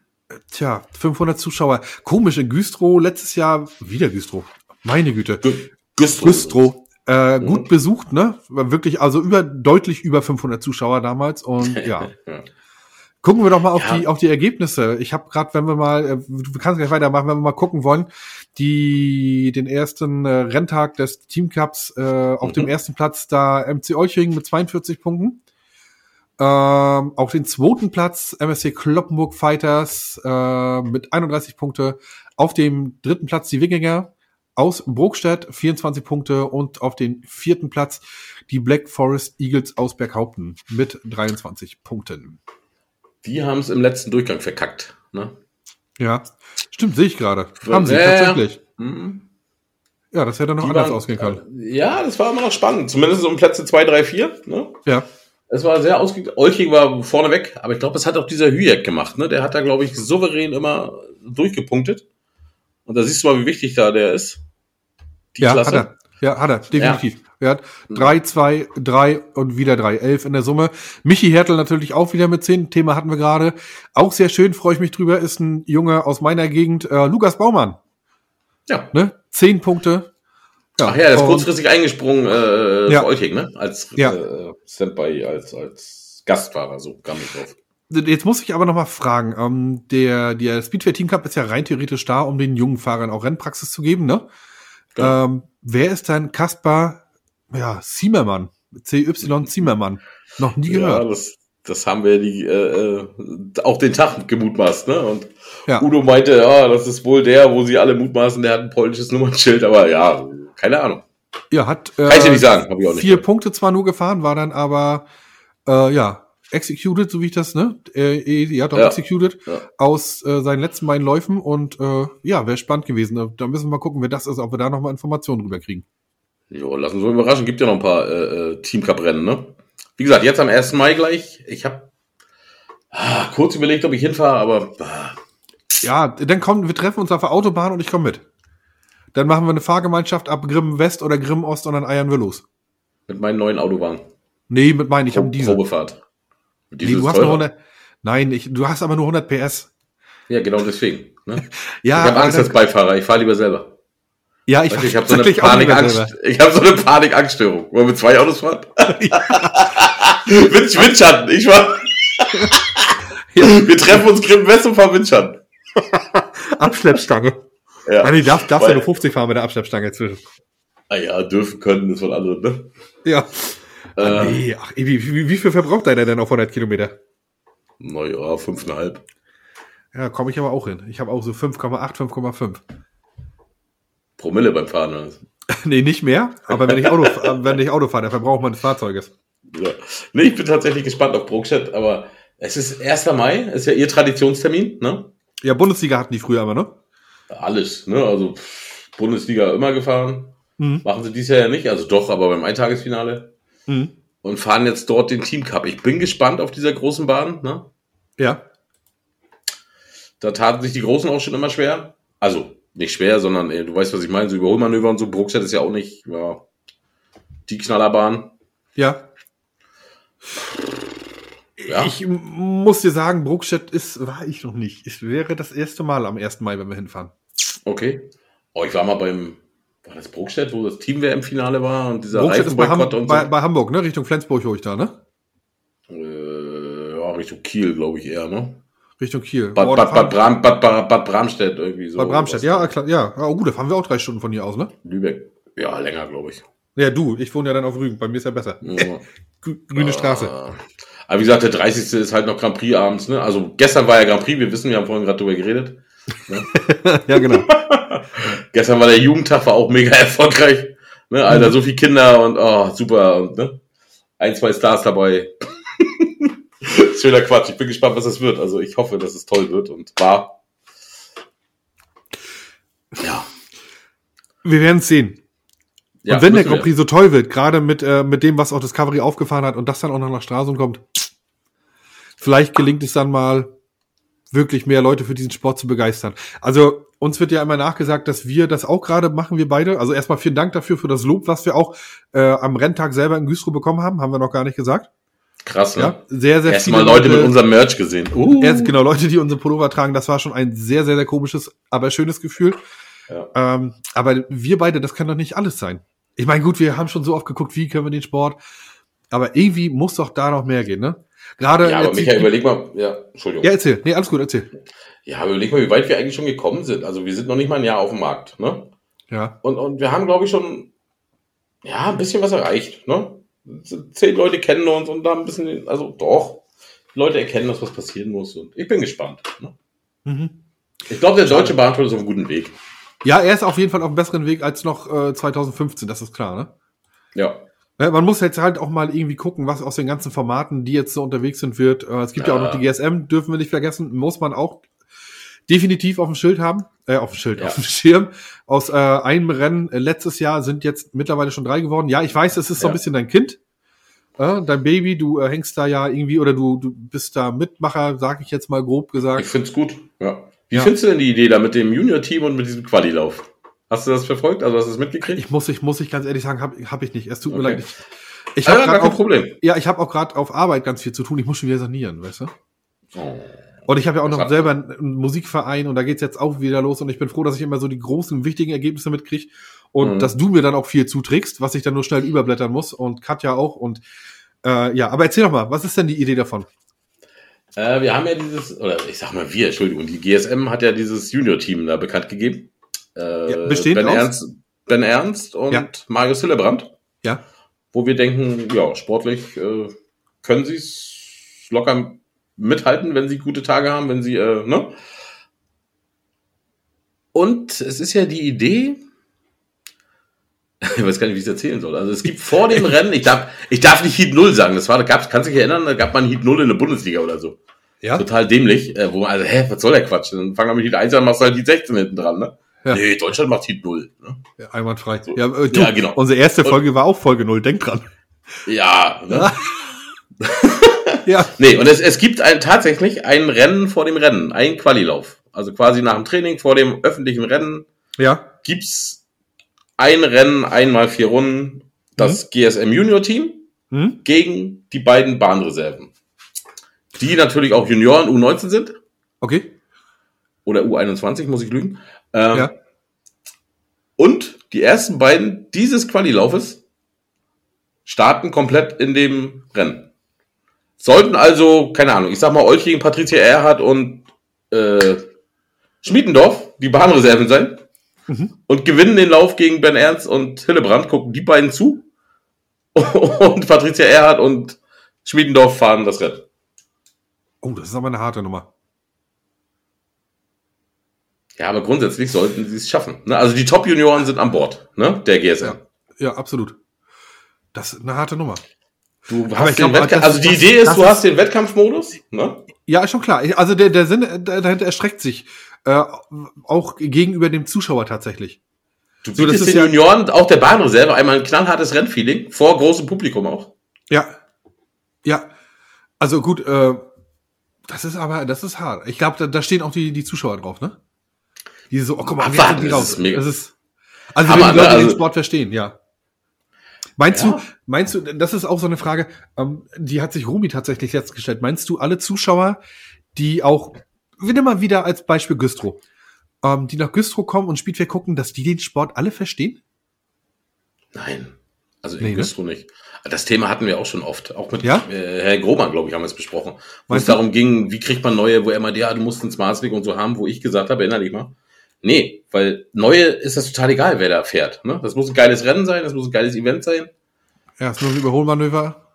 tja, 500 Zuschauer. Komisch, in Güstrow letztes Jahr, wieder Güstrow, meine Güte, Gü- Güstrow. Güstrow. Äh, Mhm. gut besucht, ne? War wirklich, also über, deutlich über 500 Zuschauer damals und ja. Ja. Gucken wir doch mal auf Ja. die auf die Ergebnisse. Ich habe gerade, wenn wir mal, äh, du kannst gleich weitermachen, wenn wir mal gucken wollen, die den ersten äh, Renntag des Team Cups äh, auf Mhm. dem ersten Platz da MC Euching mit 42 Punkten. Ähm, auf den zweiten Platz MSC Kloppenburg Fighters äh, mit 31 Punkte. Auf dem dritten Platz die Wikinger aus Brokstedt 24 Punkte und auf den vierten Platz die Black Forest Eagles aus Berghaupten mit 23 Punkten. Die haben es im letzten Durchgang verkackt, ne? Ja, stimmt, sehe ich gerade. Haben sie Ja, ja. tatsächlich. Mhm. Ja, das hätte noch Die anders waren- ausgehen können. Ja, das war immer noch spannend. Zumindest um Plätze 2, 3, 4. Ne? Ja. Es war sehr ausgeglichen. Olching war vorneweg, aber ich glaube, das hat auch dieser Hüjek gemacht. Ne? Der hat da, glaube ich, souverän immer durchgepunktet. Und da siehst du mal, wie wichtig da der ist. Die ja, Klasse. hat er. Ja, hat er, definitiv. Er hat drei, zwei, drei und wieder drei, elf in der Summe. Michi Hertel natürlich auch wieder mit zehn. Thema hatten wir gerade. Auch sehr schön, freue ich mich drüber, ist ein Junge aus meiner Gegend, äh, Lukas Baumann. Ja. Ne? Zehn Punkte. Ach ja, der ist kurzfristig eingesprungen äh, Ja. für Olching, ne? Als Ja. äh, Standby, als, als Gastfahrer, so kam ich drauf. Jetzt muss ich aber noch mal fragen, ähm, der, der Speedway Team Cup ist ja rein theoretisch da, um den jungen Fahrern auch Rennpraxis zu geben, ne? Genau. Ähm, wer ist dann Kaspar, ja, Zimmermann, CY Zimmermann? Noch nie Ja, gehört. das, das haben wir die, äh, äh, auch den Tag gemutmaßt, ne? Und Ja. Udo meinte, ja, das ist wohl der, wo sie alle mutmaßen, der hat ein polnisches Nummernschild, aber ja, keine Ahnung. Ja, hat äh, Kann ich dir nicht sagen, habe ich auch nicht. vier Punkte zwar nur gefahren, war dann aber äh, ja executed, so wie ich das, ne? Äh, eh, ja, doch Ja. executed Ja. aus äh, seinen letzten beiden Läufen und äh, ja, wäre spannend gewesen. Da- müssen wir mal gucken, wer das ist, ob wir da noch mal Informationen drüber kriegen. Jo, lassen wir uns überraschen. Gibt ja noch ein paar äh, äh, Teamcup-Rennen, ne? Wie gesagt, jetzt am 1. Mai gleich. Ich habe ah, kurz überlegt, ob ich hinfahre, aber ah, Ja, dann kommen, wir treffen uns auf der Autobahn und ich komme mit. Dann machen wir eine Fahrgemeinschaft ab Grimm West oder Grimm Ost und dann eiern wir los. mit meinen neuen Autobahn. Nee, mit meinen, ich habe Diesel. Probefahrt. Nee, Diesel du ist hast nur teurer. 100, nein, ich, du hast aber nur 100 PS. Ja, genau deswegen. Ne? Ja, ich habe Angst als Beifahrer, ich fahre lieber selber. Ja, ich, Weißt ich habe so eine. Panikangst. Ich habe so eine Panikangststörung. Wollen wir mit zwei Autos fahren? Wind, Windschatten. Ich war. Wir treffen uns Grimm West und fahren Windschatten. Abschleppstange. Ja. Ah, nee, darf, darfst du nur 50 fahren mit der Abschleppstange zwischen. Ah ja, dürfen können, ist von anderen, ne? Ja. Ah, Äh, nee, ach, wie, wie, wie viel verbraucht einer denn auf 100 Kilometer? naja, fünfeinhalb. Ja, komme ich aber auch hin. Ich habe auch so 5,8, 5,5. Promille beim Fahren. Also. nee, nicht mehr. Aber wenn ich Auto, äh, wenn ich Auto fahre, der Verbrauch meines Fahrzeuges. Ja. Nee, ich bin tatsächlich gespannt auf Brokstedt, aber es ist 1. Mai, ist ja ihr Traditionstermin, ne? Ja, Bundesliga hatten die früher immer, ne? Alles, ne? Also Bundesliga immer gefahren. Mhm. Machen sie dieses Jahr ja nicht, also doch, aber beim Eintagesfinale. Mhm. Und fahren jetzt dort den Team Cup. Ich bin gespannt auf dieser großen Bahn, ne? Ja. Da taten sich die Großen auch schon immer schwer. Also, nicht schwer, sondern äh, du weißt, was ich meine, so Überholmanöver und so. Bruckstedt ist ja auch nicht, ja, die Knallerbahn. Ja. Ja. Ich muss dir sagen, Bruckstedt ist, war ich noch nicht. Es wäre das erste Mal am 1. Mai, wenn wir hinfahren. Okay. Oh, ich war mal beim, war das Bruckstedt, wo das Teamwehr-Finale war und dieser Bruckstedt ist bei, Ham und bei, so. bei Hamburg, ne? Richtung Flensburg hoch da, ne? Äh, ja, Richtung Kiel, glaube ich eher, ne? Richtung Kiel. Bad, da Bad, Bad, Bram, Bad, Bad, Bad Bramstedt irgendwie so. Bad Bramstedt, ja, klar, ja. Oh, gut, da fahren wir auch drei Stunden von hier aus, ne? Lübeck. Ja, länger, glaube ich. Ja, du, ich wohne ja dann auf Rügen, bei mir ist ja besser. Ja. Grü- Grüne Straße. Ah. Aber wie gesagt, der 30. ist halt noch Grand Prix abends, ne? Also gestern war ja Grand Prix, wir wissen, wir haben vorhin gerade drüber geredet. ja, genau. Gestern war der Jugendtag, war auch mega erfolgreich. Ne, Alter, Mhm. so viele Kinder und oh, super. Und, ne? Ein, zwei Stars dabei. Schöner Quatsch. Ich bin gespannt, was das wird. Also ich hoffe, dass es toll wird und war. Ja. Wir werden es sehen. ja und wenn der Grand. Prix so toll wird, gerade mit, äh, mit dem, was auch Discovery aufgefahren hat und das dann auch noch nach Stralsund kommt, vielleicht gelingt es dann mal, wirklich mehr Leute für diesen Sport zu begeistern. Also uns wird ja immer nachgesagt, dass wir das auch gerade machen, wir beide. Also erstmal vielen Dank dafür, für das Lob, was wir auch äh, am Renntag selber in Güstrow bekommen haben. Haben wir noch gar nicht gesagt. Krass, ne? Ja, sehr, sehr Erstmal Leute mit unserem Merch gesehen. Uh. Erst genau, Leute, die unsere Pullover tragen, das war schon ein sehr, sehr, sehr komisches, aber schönes Gefühl. Ja. Ähm, aber wir beide, das kann doch nicht alles sein. Ich meine, gut, wir haben schon so oft geguckt, wie können wir den Sport, aber irgendwie muss doch da noch mehr gehen, ne? Gerade Ja, aber Michael, überleg mal, ja, Entschuldigung. ja, erzähl. Nee, alles gut, erzähl. Ja, aber überleg mal, wie weit wir eigentlich schon gekommen sind. Also wir sind noch nicht mal ein Jahr auf dem Markt, ne? Ja. Und, und wir haben, glaube ich, schon ja, ein bisschen was erreicht. Ne? Zehn Leute kennen uns und da ein bisschen, also doch, Leute erkennen, dass was passieren muss. Und ich bin gespannt. Ne? Mhm. Ich glaube, der deutsche Bahntour ist auf einem guten Weg. Ja, er ist auf jeden Fall auf einem besseren Weg als noch äh, 2015, das ist klar, ne? Ja. Ja, Man muss jetzt halt auch mal irgendwie gucken, was aus den ganzen Formaten, die jetzt so unterwegs sind, wird. Äh, Es gibt ja, auch Ja. noch die GSM, dürfen wir nicht vergessen, muss man auch definitiv auf dem Schild haben, äh, auf dem Schild, Ja. auf dem Schirm. Aus äh, einem Rennen äh, letztes Jahr sind jetzt mittlerweile schon drei geworden. Ja, ich weiß, es ist so ein Ja. bisschen dein Kind, äh, dein Baby. Du äh, hängst da ja irgendwie oder du, du bist da Mitmacher, sag ich jetzt mal grob gesagt. Ich find's gut. Ja. Wie Ja. findest du denn die Idee da mit dem Junior-Team und mit diesem Quali-Lauf? Hast du das verfolgt? Also hast du das mitgekriegt? Ich muss, ich muss ich ganz ehrlich sagen, habe hab ich nicht. Es tut mir Okay. leid. Ich, ich Ah, habe ja, gar kein auch, Problem. ja, ich habe auch gerade auf Arbeit ganz viel zu tun. Ich muss schon wieder sanieren, weißt du? Oh. Und ich habe ja auch noch selber einen einen Musikverein und da geht's jetzt auch wieder los und ich bin froh, dass ich immer so die großen, wichtigen Ergebnisse mitkriege und Mhm. dass du mir dann auch viel zuträgst, was ich dann nur schnell überblättern muss und Katja auch und äh, ja, aber erzähl doch mal, was ist denn die Idee davon? Äh, wir haben ja dieses, oder ich sag mal wir, Entschuldigung, die GSM hat ja dieses Junior-Team da bekannt gegeben. Äh, Ja, bestehend ben aus? Ernst, Ben Ernst und Ja. Marius Hillebrand. Ja. Wo wir denken, ja, sportlich äh, können sie es locker mithalten, wenn sie gute Tage haben, wenn sie, äh, ne? Und es ist ja die Idee, ich weiß gar nicht, wie ich es erzählen soll. Also es gibt vor dem Rennen, ich darf, ich darf nicht Heat 0 sagen, das war, da gab's, kannst du dich erinnern, da gab man Heat 0 in der Bundesliga oder so. Ja? Total dämlich, äh, wo man, also, hä, was soll der Quatsch? Dann fangen wir mit Heat 1 an, machst du halt Heat 16 hinten dran, ne? Ja. Nee, Deutschland macht Heat 0. Ne? ja einwandfrei. So. Ja, äh, du, Ja, genau. unsere erste Folge war auch Folge null. denk dran. Ja, ne? Ja. Nee, und es, es gibt ein, tatsächlich ein Rennen vor dem Rennen, ein Qualilauf. Also quasi nach dem Training, vor dem öffentlichen Rennen, Ja. gibt's ein Rennen, einmal vier Runden, das GSM Junior Team Hm? gegen die beiden Bahnreserven. Die natürlich auch Junioren U19 sind. Okay. Oder U21, muss ich lügen. Ähm, Ja. Und die ersten beiden dieses Qualilaufes starten komplett in dem Rennen. Sollten also, keine Ahnung, ich sag mal, Olch gegen Patricia Erhardt und äh, Schmiedendorf die Bahnreserven sein Mhm. und gewinnen den Lauf gegen Ben Ernst und Hillebrand, gucken die beiden zu und Patricia Erhardt und Schmiedendorf fahren das Rennen. Oh, das ist aber eine harte Nummer. Ja, aber grundsätzlich sollten sie es schaffen. Ne? Also die Top-Junioren sind an Bord, ne? Der GSM. Ja. Ja, absolut. Das ist eine harte Nummer. Du hast den glaub, Wettkampf, also die Idee ist, du hast den Wettkampfmodus, ne? Ja, ist schon klar. Also der, der Sinn äh, dahinter erstreckt sich. Äh, auch gegenüber dem Zuschauer tatsächlich. Du So, das bietest ist den ja- Junioren, auch der Bahnreserve, einmal ein knallhartes Rennfeeling, vor großem Publikum auch. Ja. Ja. Also gut, äh, das ist aber, das ist hart. Ich glaube, da, da stehen auch die, die Zuschauer drauf, ne? Die so, oh, guck mal, wir sind die raus. ist mega- Das ist, also Hammer, wenn die Leute ne? den Also- Sport verstehen, ja. Meinst Ja. du, meinst du, das ist auch so eine Frage, ähm, die hat sich Rumi tatsächlich jetzt gestellt. Meinst du, alle Zuschauer, die auch, wir nehmen mal wieder als Beispiel Güstrow, ähm, die nach Güstrow kommen und Speedway gucken, dass die den Sport alle verstehen? Nein. Also in Nee, ne? Güstrow nicht. Das Thema hatten wir auch schon oft. Auch mit Ja? äh, Herr Grohmann, glaube ich, haben wir es besprochen. Wo es darum ging, wie kriegt man neue, wo er meinte, ja, du musst einen Smartstick und so haben, wo ich gesagt habe, erinnere dich mal. Nee, weil neue ist das total egal, wer da fährt. Ne? Das muss ein geiles Rennen sein, das muss ein geiles Event sein. Ja, ist nur ein Überholmanöver.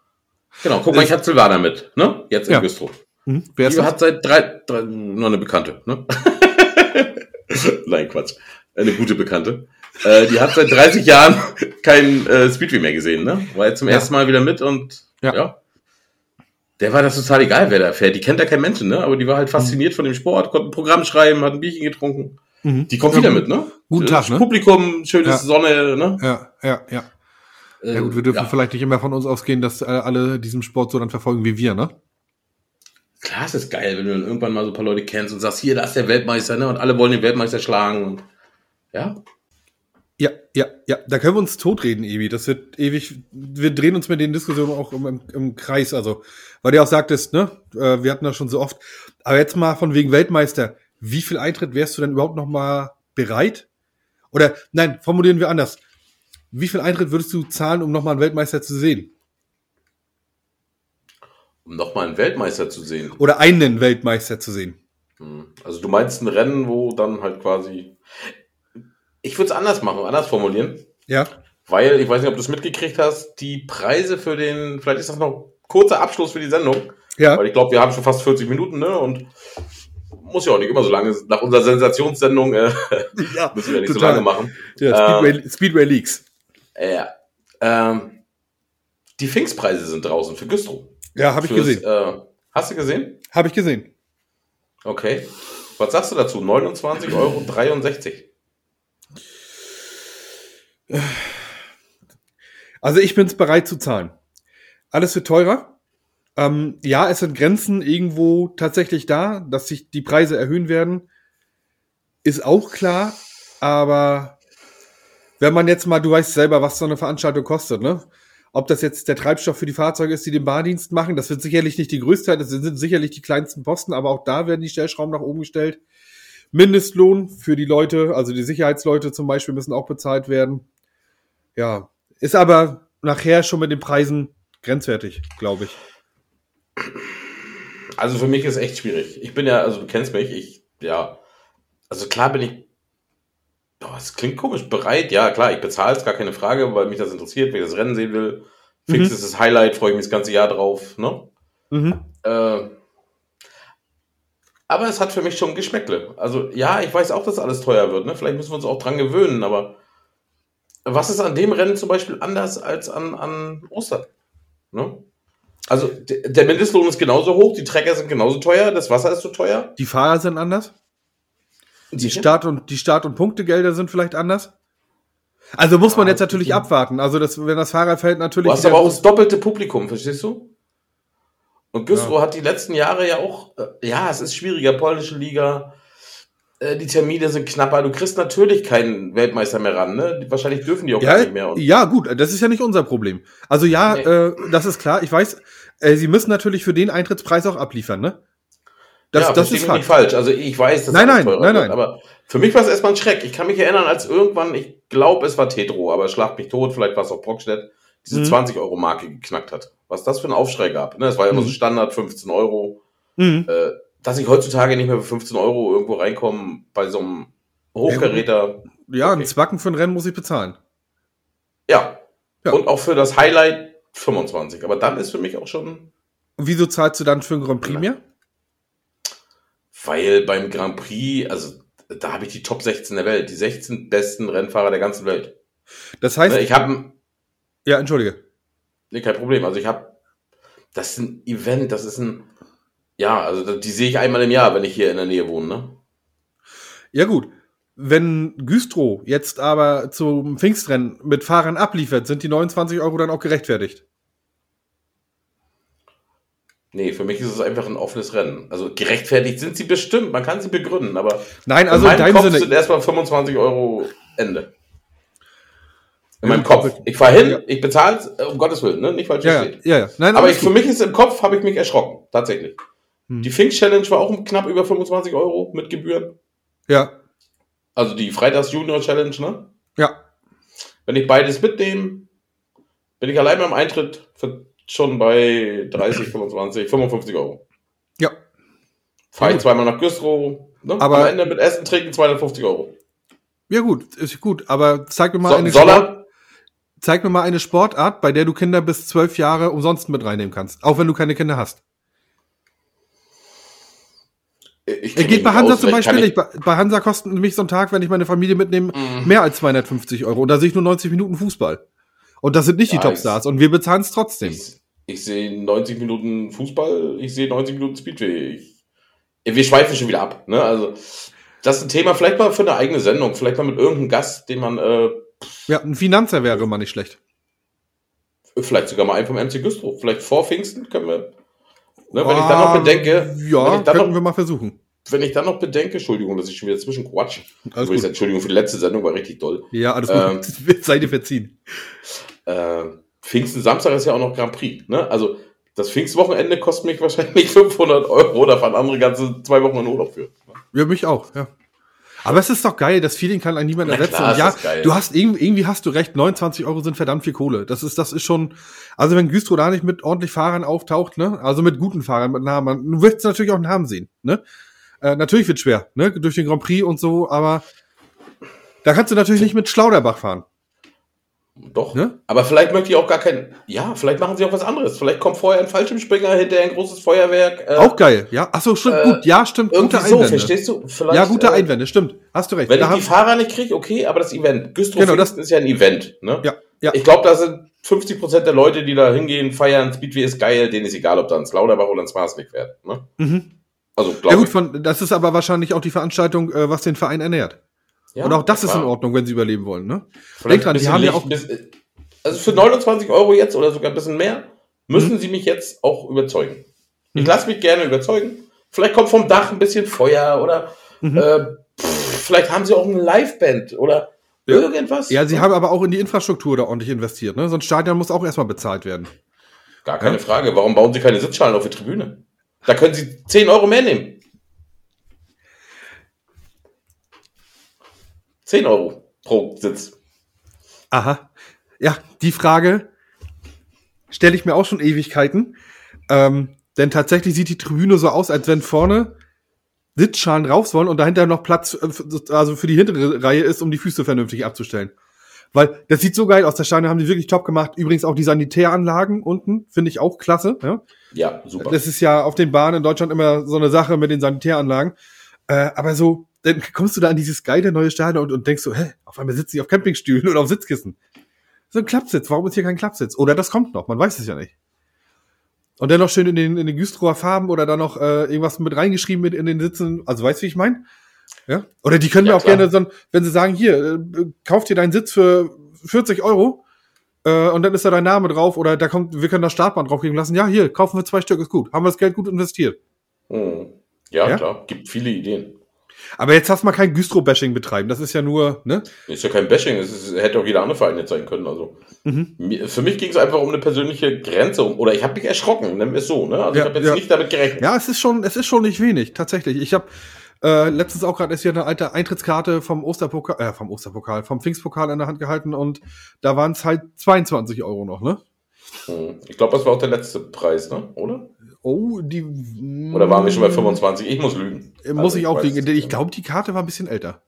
Genau, guck mal, ich hatte Silvana mit, ne? Jetzt in Ja. Güstrow. Hm? Wer ist Die das? hat seit drei, drei, noch eine Bekannte, ne? Nein, Quatsch. Eine gute Bekannte. Äh, die hat seit 30 Jahren kein äh, Speedway mehr gesehen, ne? War jetzt zum Ja. ersten Mal wieder mit und Ja. ja. Der war das total egal, wer da fährt. Die kennt ja kein Menschen, ne? Aber die war halt fasziniert von dem Sport, konnte ein Programm schreiben, hat ein Bierchen getrunken. Mhm. Die kommt Ja, wieder gut. mit, ne? Guten Tag, ne? Publikum, schönes Ja. Sonne, ne? Ja, ja, ja. Ja gut, wir dürfen ja. vielleicht nicht immer von uns ausgehen, dass äh, alle diesen Sport so dann verfolgen wie wir, ne? Klar, es ist geil, wenn du dann irgendwann mal so ein paar Leute kennst und sagst, hier, da ist der Weltmeister, ne? Und alle wollen den Weltmeister schlagen. Und, ja, Ja, ja, ja. Da können wir uns totreden, Ebi. Das wird ewig. Wir drehen uns mit den Diskussionen auch im, im, im Kreis. Also, weil du auch sagtest, ne? Äh, wir hatten das schon so oft. Aber jetzt mal von wegen Weltmeister. Wie viel Eintritt wärst du denn überhaupt noch mal bereit? Oder nein, formulieren wir anders. Wie viel Eintritt würdest du zahlen, um noch mal einen Weltmeister zu sehen? um nochmal einen Weltmeister zu sehen. Oder einen Weltmeister zu sehen? Hm. Also du meinst ein Rennen, wo dann halt quasi. Ich würde es anders machen, anders formulieren. Ja. Weil, ich weiß nicht, ob du es mitgekriegt hast, die Preise für den, vielleicht ist das noch kurzer Abschluss für die Sendung, Ja. weil ich glaube, wir haben schon fast 40 Minuten, ne? Und muss ja auch nicht immer so lange, nach unserer Sensationssendung äh, ja müssen wir nicht so total. lange machen. Ja, Speedway, Speedway Leaks. Äh, ähm, die Pfingstpreise sind draußen für Güstrow. Ja, habe ich Fürs, gesehen. Äh, hast du gesehen? Habe ich gesehen. Okay. Was sagst du dazu? 29,63 Euro. Also ich bin es bereit zu zahlen. Alles wird teurer. Ähm, ja, es sind Grenzen irgendwo tatsächlich da, dass sich die Preise erhöhen werden. Ist auch klar, aber wenn man jetzt mal, du weißt selber, was so eine Veranstaltung kostet, ne? Ob das jetzt der Treibstoff für die Fahrzeuge ist, die den Bardienst machen, das wird sicherlich nicht die größte, das sind sicherlich die kleinsten Posten, aber auch da werden die Stellschrauben nach oben gestellt. Mindestlohn für die Leute, also die Sicherheitsleute zum Beispiel, müssen auch bezahlt werden. Ja, ist aber nachher schon mit den Preisen grenzwertig, glaube ich. Also für mich ist echt schwierig. Ich bin ja, also du kennst mich, ich, ja, also klar bin ich, es klingt komisch, bereit, ja klar, ich bezahle es, gar keine Frage, weil mich das interessiert, wenn ich das Rennen sehen will. Fix Mhm. ist das Highlight, freue ich mich das ganze Jahr drauf, ne? Mhm. Äh, aber es hat für mich schon Geschmäckle. Also ja, ich weiß auch, dass alles teuer wird. Ne? Vielleicht müssen wir uns auch dran gewöhnen. Aber was ist an dem Rennen zum Beispiel anders als an, an Ostern? Ne? Also der Mindestlohn ist genauso hoch, die Trecker sind genauso teuer, das Wasser ist so teuer. Die Fahrer sind anders. Die? Start- und, die Start- und Punktegelder sind vielleicht anders. Also muss man Ja, jetzt natürlich abwarten. Also das, wenn das Fahrerfeld natürlich Du hast aber auch das doppelte Publikum, verstehst du? Und Güstrow hat die letzten Jahre ja auch, äh, ja, es ist schwieriger, polnische Liga, äh, die Termine sind knapper, du kriegst natürlich keinen Weltmeister mehr ran, ne? Wahrscheinlich dürfen die auch gar Ja, nicht mehr. Und ja, gut, das ist ja nicht unser Problem. Also ja, Nee. äh, das ist klar. Ich weiß, äh, sie müssen natürlich für den Eintrittspreis auch abliefern, ne? Das, ja, das ist nicht falsch. Also ich weiß, dass Nein, nein, teurer nein, wird, nein. aber für mich war es erstmal ein Schreck. Ich kann mich erinnern, als irgendwann, ich glaube, es war Tetro, aber schlagt mich tot, vielleicht war es auch Brockstedt, diese Mhm. 20-Euro-Marke geknackt hat. Was das für ein Aufschrei gab. Ne? Das war ja immer so Mhm. Standard, 15 Euro. Mhm. Äh, dass ich heutzutage nicht mehr für 15 Euro irgendwo reinkomme bei so einem Hochgeräter. Ja, Okay. ein Zwacken für ein Rennen muss ich bezahlen. Ja. Ja. Und auch für das Highlight 25. Aber dann ist für mich auch schon, Und wieso zahlst du dann für ein Grand Prix mehr? weil beim Grand Prix, also da habe ich die Top 16 der Welt, die 16 besten Rennfahrer der ganzen Welt. Das heißt, Ne, ich habe ja, entschuldige. Nee, kein Problem. Also ich habe, das ist ein Event, das ist ein, ja, also die sehe ich einmal im Jahr, wenn ich hier in der Nähe wohne, ne? Ja gut. Wenn Güstrow jetzt aber zum Pfingstrennen mit Fahrern abliefert, sind die 29 Euro dann auch gerechtfertigt. Nee, für mich ist es einfach ein offenes Rennen. Also gerechtfertigt sind sie bestimmt, man kann sie begründen, aber Nein, also in in meinem deinem Kopf Sinne. sind erstmal 25 Euro Ende. In meinem Kopf. Ich fahre hin, ich bezahle es, um Gottes Willen, ne? Nicht falsch Ja, ja, verstehen. ja, ja. Nein, Aber ich, für mich ist im Kopf, habe ich mich erschrocken, tatsächlich. Hm. Die Pfingst Challenge war auch knapp über 25 Euro mit Gebühren. Ja, Also die Freitags Junior Challenge, ne? ja. Wenn ich beides mitnehme, bin ich allein beim Eintritt schon bei 30, 25, 55 Euro. Ja. Fahre ich zweimal nach Güstrow, ne? Aber- am Ende mit Essen trinken 250 Euro. Ja, gut, ist gut. Aber zeig mir mal So, eine Sport, zeig mir mal eine Sportart, bei der du Kinder bis zwölf Jahre umsonst mit reinnehmen kannst. Auch wenn du keine Kinder hast. Ich Er geht mich bei Hansa aus, zum Beispiel nicht. Bei, Hansa kosten nämlich so ein Tag, wenn ich meine Familie mitnehme, Mhm. mehr als 250 Euro. Und da sehe ich nur 90 Minuten Fußball. Und das sind nicht die Ja, Topstars. Und wir bezahlen es trotzdem. Ich, ich sehe 90 Minuten Fußball, ich sehe 90 Minuten Speedway. Ich, wir schweifen schon wieder ab. Ne? Also, das ist ein Thema, vielleicht mal für eine eigene Sendung, vielleicht mal mit irgendeinem Gast, den man äh, Ja, ein Finanzer wäre mal nicht schlecht. vielleicht sogar mal einen vom MC Güstrow, vielleicht vor Pfingsten können wir. Ne, wenn ich dann noch Ah, bedenke, Ja, noch wir mal versuchen. wenn ich dann noch bedenke, Entschuldigung, dass ich schon wieder zwischen Quatsch. Alles Übrigens, gut. Entschuldigung für die letzte Sendung, war richtig doll. Ja, alles Ähm, gut. Wird Seite verziehen. Äh, Pfingsten Samstag ist ja auch noch Grand Prix. Ne? Also das Pfingstwochenende kostet mich wahrscheinlich 500 Euro. Da fahren andere ganze zwei Wochen in Urlaub für. Ja, mich auch, ja. Aber es ist doch geil, das Feeling kann an niemand ersetzen. klar, Und ja, du hast irgendwie, irgendwie hast du recht, 29 Euro sind verdammt viel Kohle. Das ist, das ist schon, also wenn Güstrow da nicht mit ordentlich Fahrern auftaucht, ne, also mit guten Fahrern, mit Namen, du wirst natürlich auch einen Namen sehen, ne. Äh, natürlich wird schwer, ne, durch den Grand Prix und so, aber da kannst du natürlich nicht mit Schlauderbach fahren. Doch. Ne? Aber vielleicht möchte ich auch gar kein. Ja, vielleicht machen sie auch was anderes. Vielleicht kommt vorher ein Fallschirmspringer, hinterher ein großes Feuerwerk. Äh, Auch geil, ja. Ach so, stimmt, äh, gut, ja, stimmt, Irgendwie gute so, Einwände. verstehst du? Vielleicht, ja, gute äh, Einwände, stimmt. Hast du recht. Wenn Da ich die Fahrer nicht kriege, okay, aber das Event. Güstrow Genau, das- ist ja ein Event. Ne? ja, ja. Ich glaube, da sind 50% der Leute, die da hingehen, feiern, Speedway ist geil, denen ist egal, ob da ein Lauterbach oder ein Smarsweg fährt. Ne? Mhm. Also, Ja glaube gut, ich. von, das ist aber wahrscheinlich auch die Veranstaltung, äh, was den Verein ernährt. Ja, Und auch das ist klar. in Ordnung, wenn sie überleben wollen, ne? Denk dran, die haben ja Licht, auch- bis- also für 29 Euro jetzt oder sogar ein bisschen mehr, Mhm. müssen sie mich jetzt auch überzeugen. Ich lasse mich gerne überzeugen. Vielleicht kommt vom Dach ein bisschen Feuer oder Mhm. äh, pff, vielleicht haben sie auch eine Liveband oder Ja. irgendwas. Ja, sie haben aber auch in die Infrastruktur da ordentlich investiert, ne? So ein Stadion muss auch erstmal bezahlt werden. Gar keine Frage. Warum bauen sie keine Sitzschalen auf die Tribüne? Da können sie 10 Euro mehr nehmen. 10 Euro pro Sitz. Aha. Ja, die Frage stelle ich mir auch schon Ewigkeiten. Ähm, denn tatsächlich sieht die Tribüne so aus, als wenn vorne Sitzschalen raus wollen und dahinter noch Platz, äh, also für die hintere Reihe ist, um die Füße vernünftig abzustellen. Weil das sieht so geil aus. Der Steine haben die wirklich top gemacht. Übrigens auch die Sanitäranlagen unten finde ich auch klasse. Ja? Ja, super. Das ist ja auf den Bahnen in Deutschland immer so eine Sache mit den Sanitäranlagen. Äh, aber so, dann kommst du da an dieses geile neue Stadion und, und denkst so, hä, auf einmal sitze ich auf Campingstühlen oder auf Sitzkissen. So ein Klappsitz, warum ist hier kein Klappsitz? Oder das kommt noch, man weiß es ja nicht. Und dann noch schön in den, in den Güstrower Farben oder da noch äh, irgendwas mit reingeschrieben mit in den Sitzen. Also weißt du, wie ich meine? Ja? Oder die können Ja, mir auch klar. gerne so, ein- wenn sie sagen, hier, äh, kauft dir deinen Sitz für 40 Euro äh, und dann ist da dein Name drauf oder da kommt, wir können das Startband draufgeben lassen. Ja, hier, kaufen wir zwei Stück, ist gut. Haben wir das Geld gut investiert. Hm. Ja, Ja? klar. Gibt viele Ideen. Aber jetzt hast du mal kein Güstro-Bashing betreiben. Das ist ja nur, ne? Ist ja kein Bashing, es ist, hätte auch jeder andere Verein jetzt sein können. Also Mhm. für mich ging es einfach um eine persönliche Grenze. Oder ich habe mich erschrocken, wir es so. Ne? Also Ja, ich habe jetzt ja. nicht damit gerechnet. Ja, es ist schon, es ist schon nicht wenig, tatsächlich. Ich habe äh, letztens auch gerade erst hier eine alte Eintrittskarte vom Osterpokal, äh, vom Osterpokal, vom Pfingstpokal in der Hand gehalten und da waren es halt 22 Euro noch, ne? Hm. Ich glaube, das war auch der letzte Preis, ne? oder? Oh, die. Oder waren wir schon bei 25? Ich muss lügen. Äh, Muss Also, ich auch es Ich glaube, die Karte war ein bisschen älter.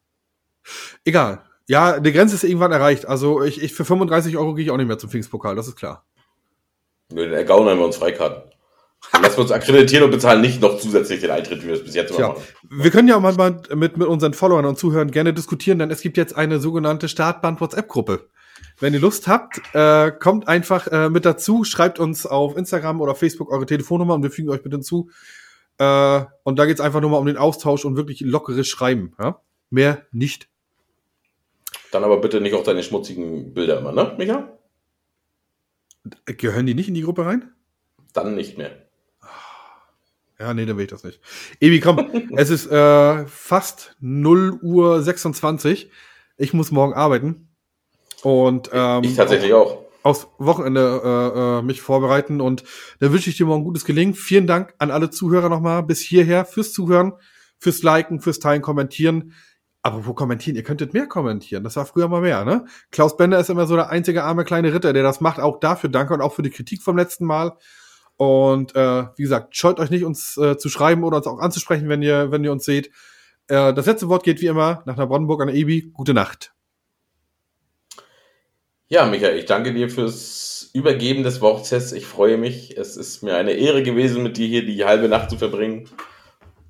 Egal. Ja, die Grenze ist irgendwann erreicht. Also ich, ich für 35 Euro gehe ich auch nicht mehr zum Pfingstpokal, das ist klar. Nö, dann ergaunern wir uns Freikarten. Lassen wir uns akkreditieren und bezahlen nicht noch zusätzlich den Eintritt, wie wir es bis jetzt immer machen. wir können ja auch mal mit, mit unseren Followern und Zuhörern gerne diskutieren, denn es gibt jetzt eine sogenannte Startband-WhatsApp-Gruppe. Wenn ihr Lust habt, äh, kommt einfach äh, mit dazu, schreibt uns auf Instagram oder Facebook eure Telefonnummer und wir fügen euch mit hinzu. Äh, und da geht's einfach nur mal um den Austausch und wirklich lockeres Schreiben. Ja? Mehr nicht. Dann aber bitte nicht auch deine schmutzigen Bilder immer, ne, Micha? Gehören die nicht in die Gruppe rein? Dann nicht mehr. Ja, nee, dann will ich das nicht. Ebi, komm, es ist äh, fast 0 Uhr 26. Ich muss morgen arbeiten. Und ähm, ich tatsächlich auch. aufs Wochenende äh, äh, mich vorbereiten und dann wünsche ich dir morgen gutes Gelingen. Vielen Dank an alle Zuhörer nochmal bis hierher fürs Zuhören, fürs Liken, fürs Teilen, Kommentieren. Aber wo kommentieren? Ihr könntet mehr kommentieren. Das war früher mal mehr, ne? Klaus Bender ist immer so der einzige arme kleine Ritter, der das macht. Auch dafür danke und auch für die Kritik vom letzten Mal. Und äh, wie gesagt, scheut euch nicht, uns äh, zu schreiben oder uns auch anzusprechen, wenn ihr, wenn ihr uns seht. Äh, das letzte Wort geht wie immer nach Neubrandenburg an der Ebi. Gute Nacht. Ja, Michael, ich danke dir fürs Übergeben des Wortes. Ich freue mich. Es ist mir eine Ehre gewesen, mit dir hier die halbe Nacht zu verbringen.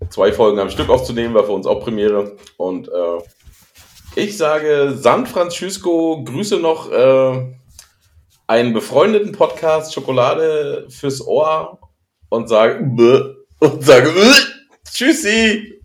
Zwei Folgen am Stück aufzunehmen, war für uns auch Premiere. Und äh, ich sage San Francisco, grüße noch äh, einen befreundeten Podcast Schokolade fürs Ohr und sage und sage Tschüssi.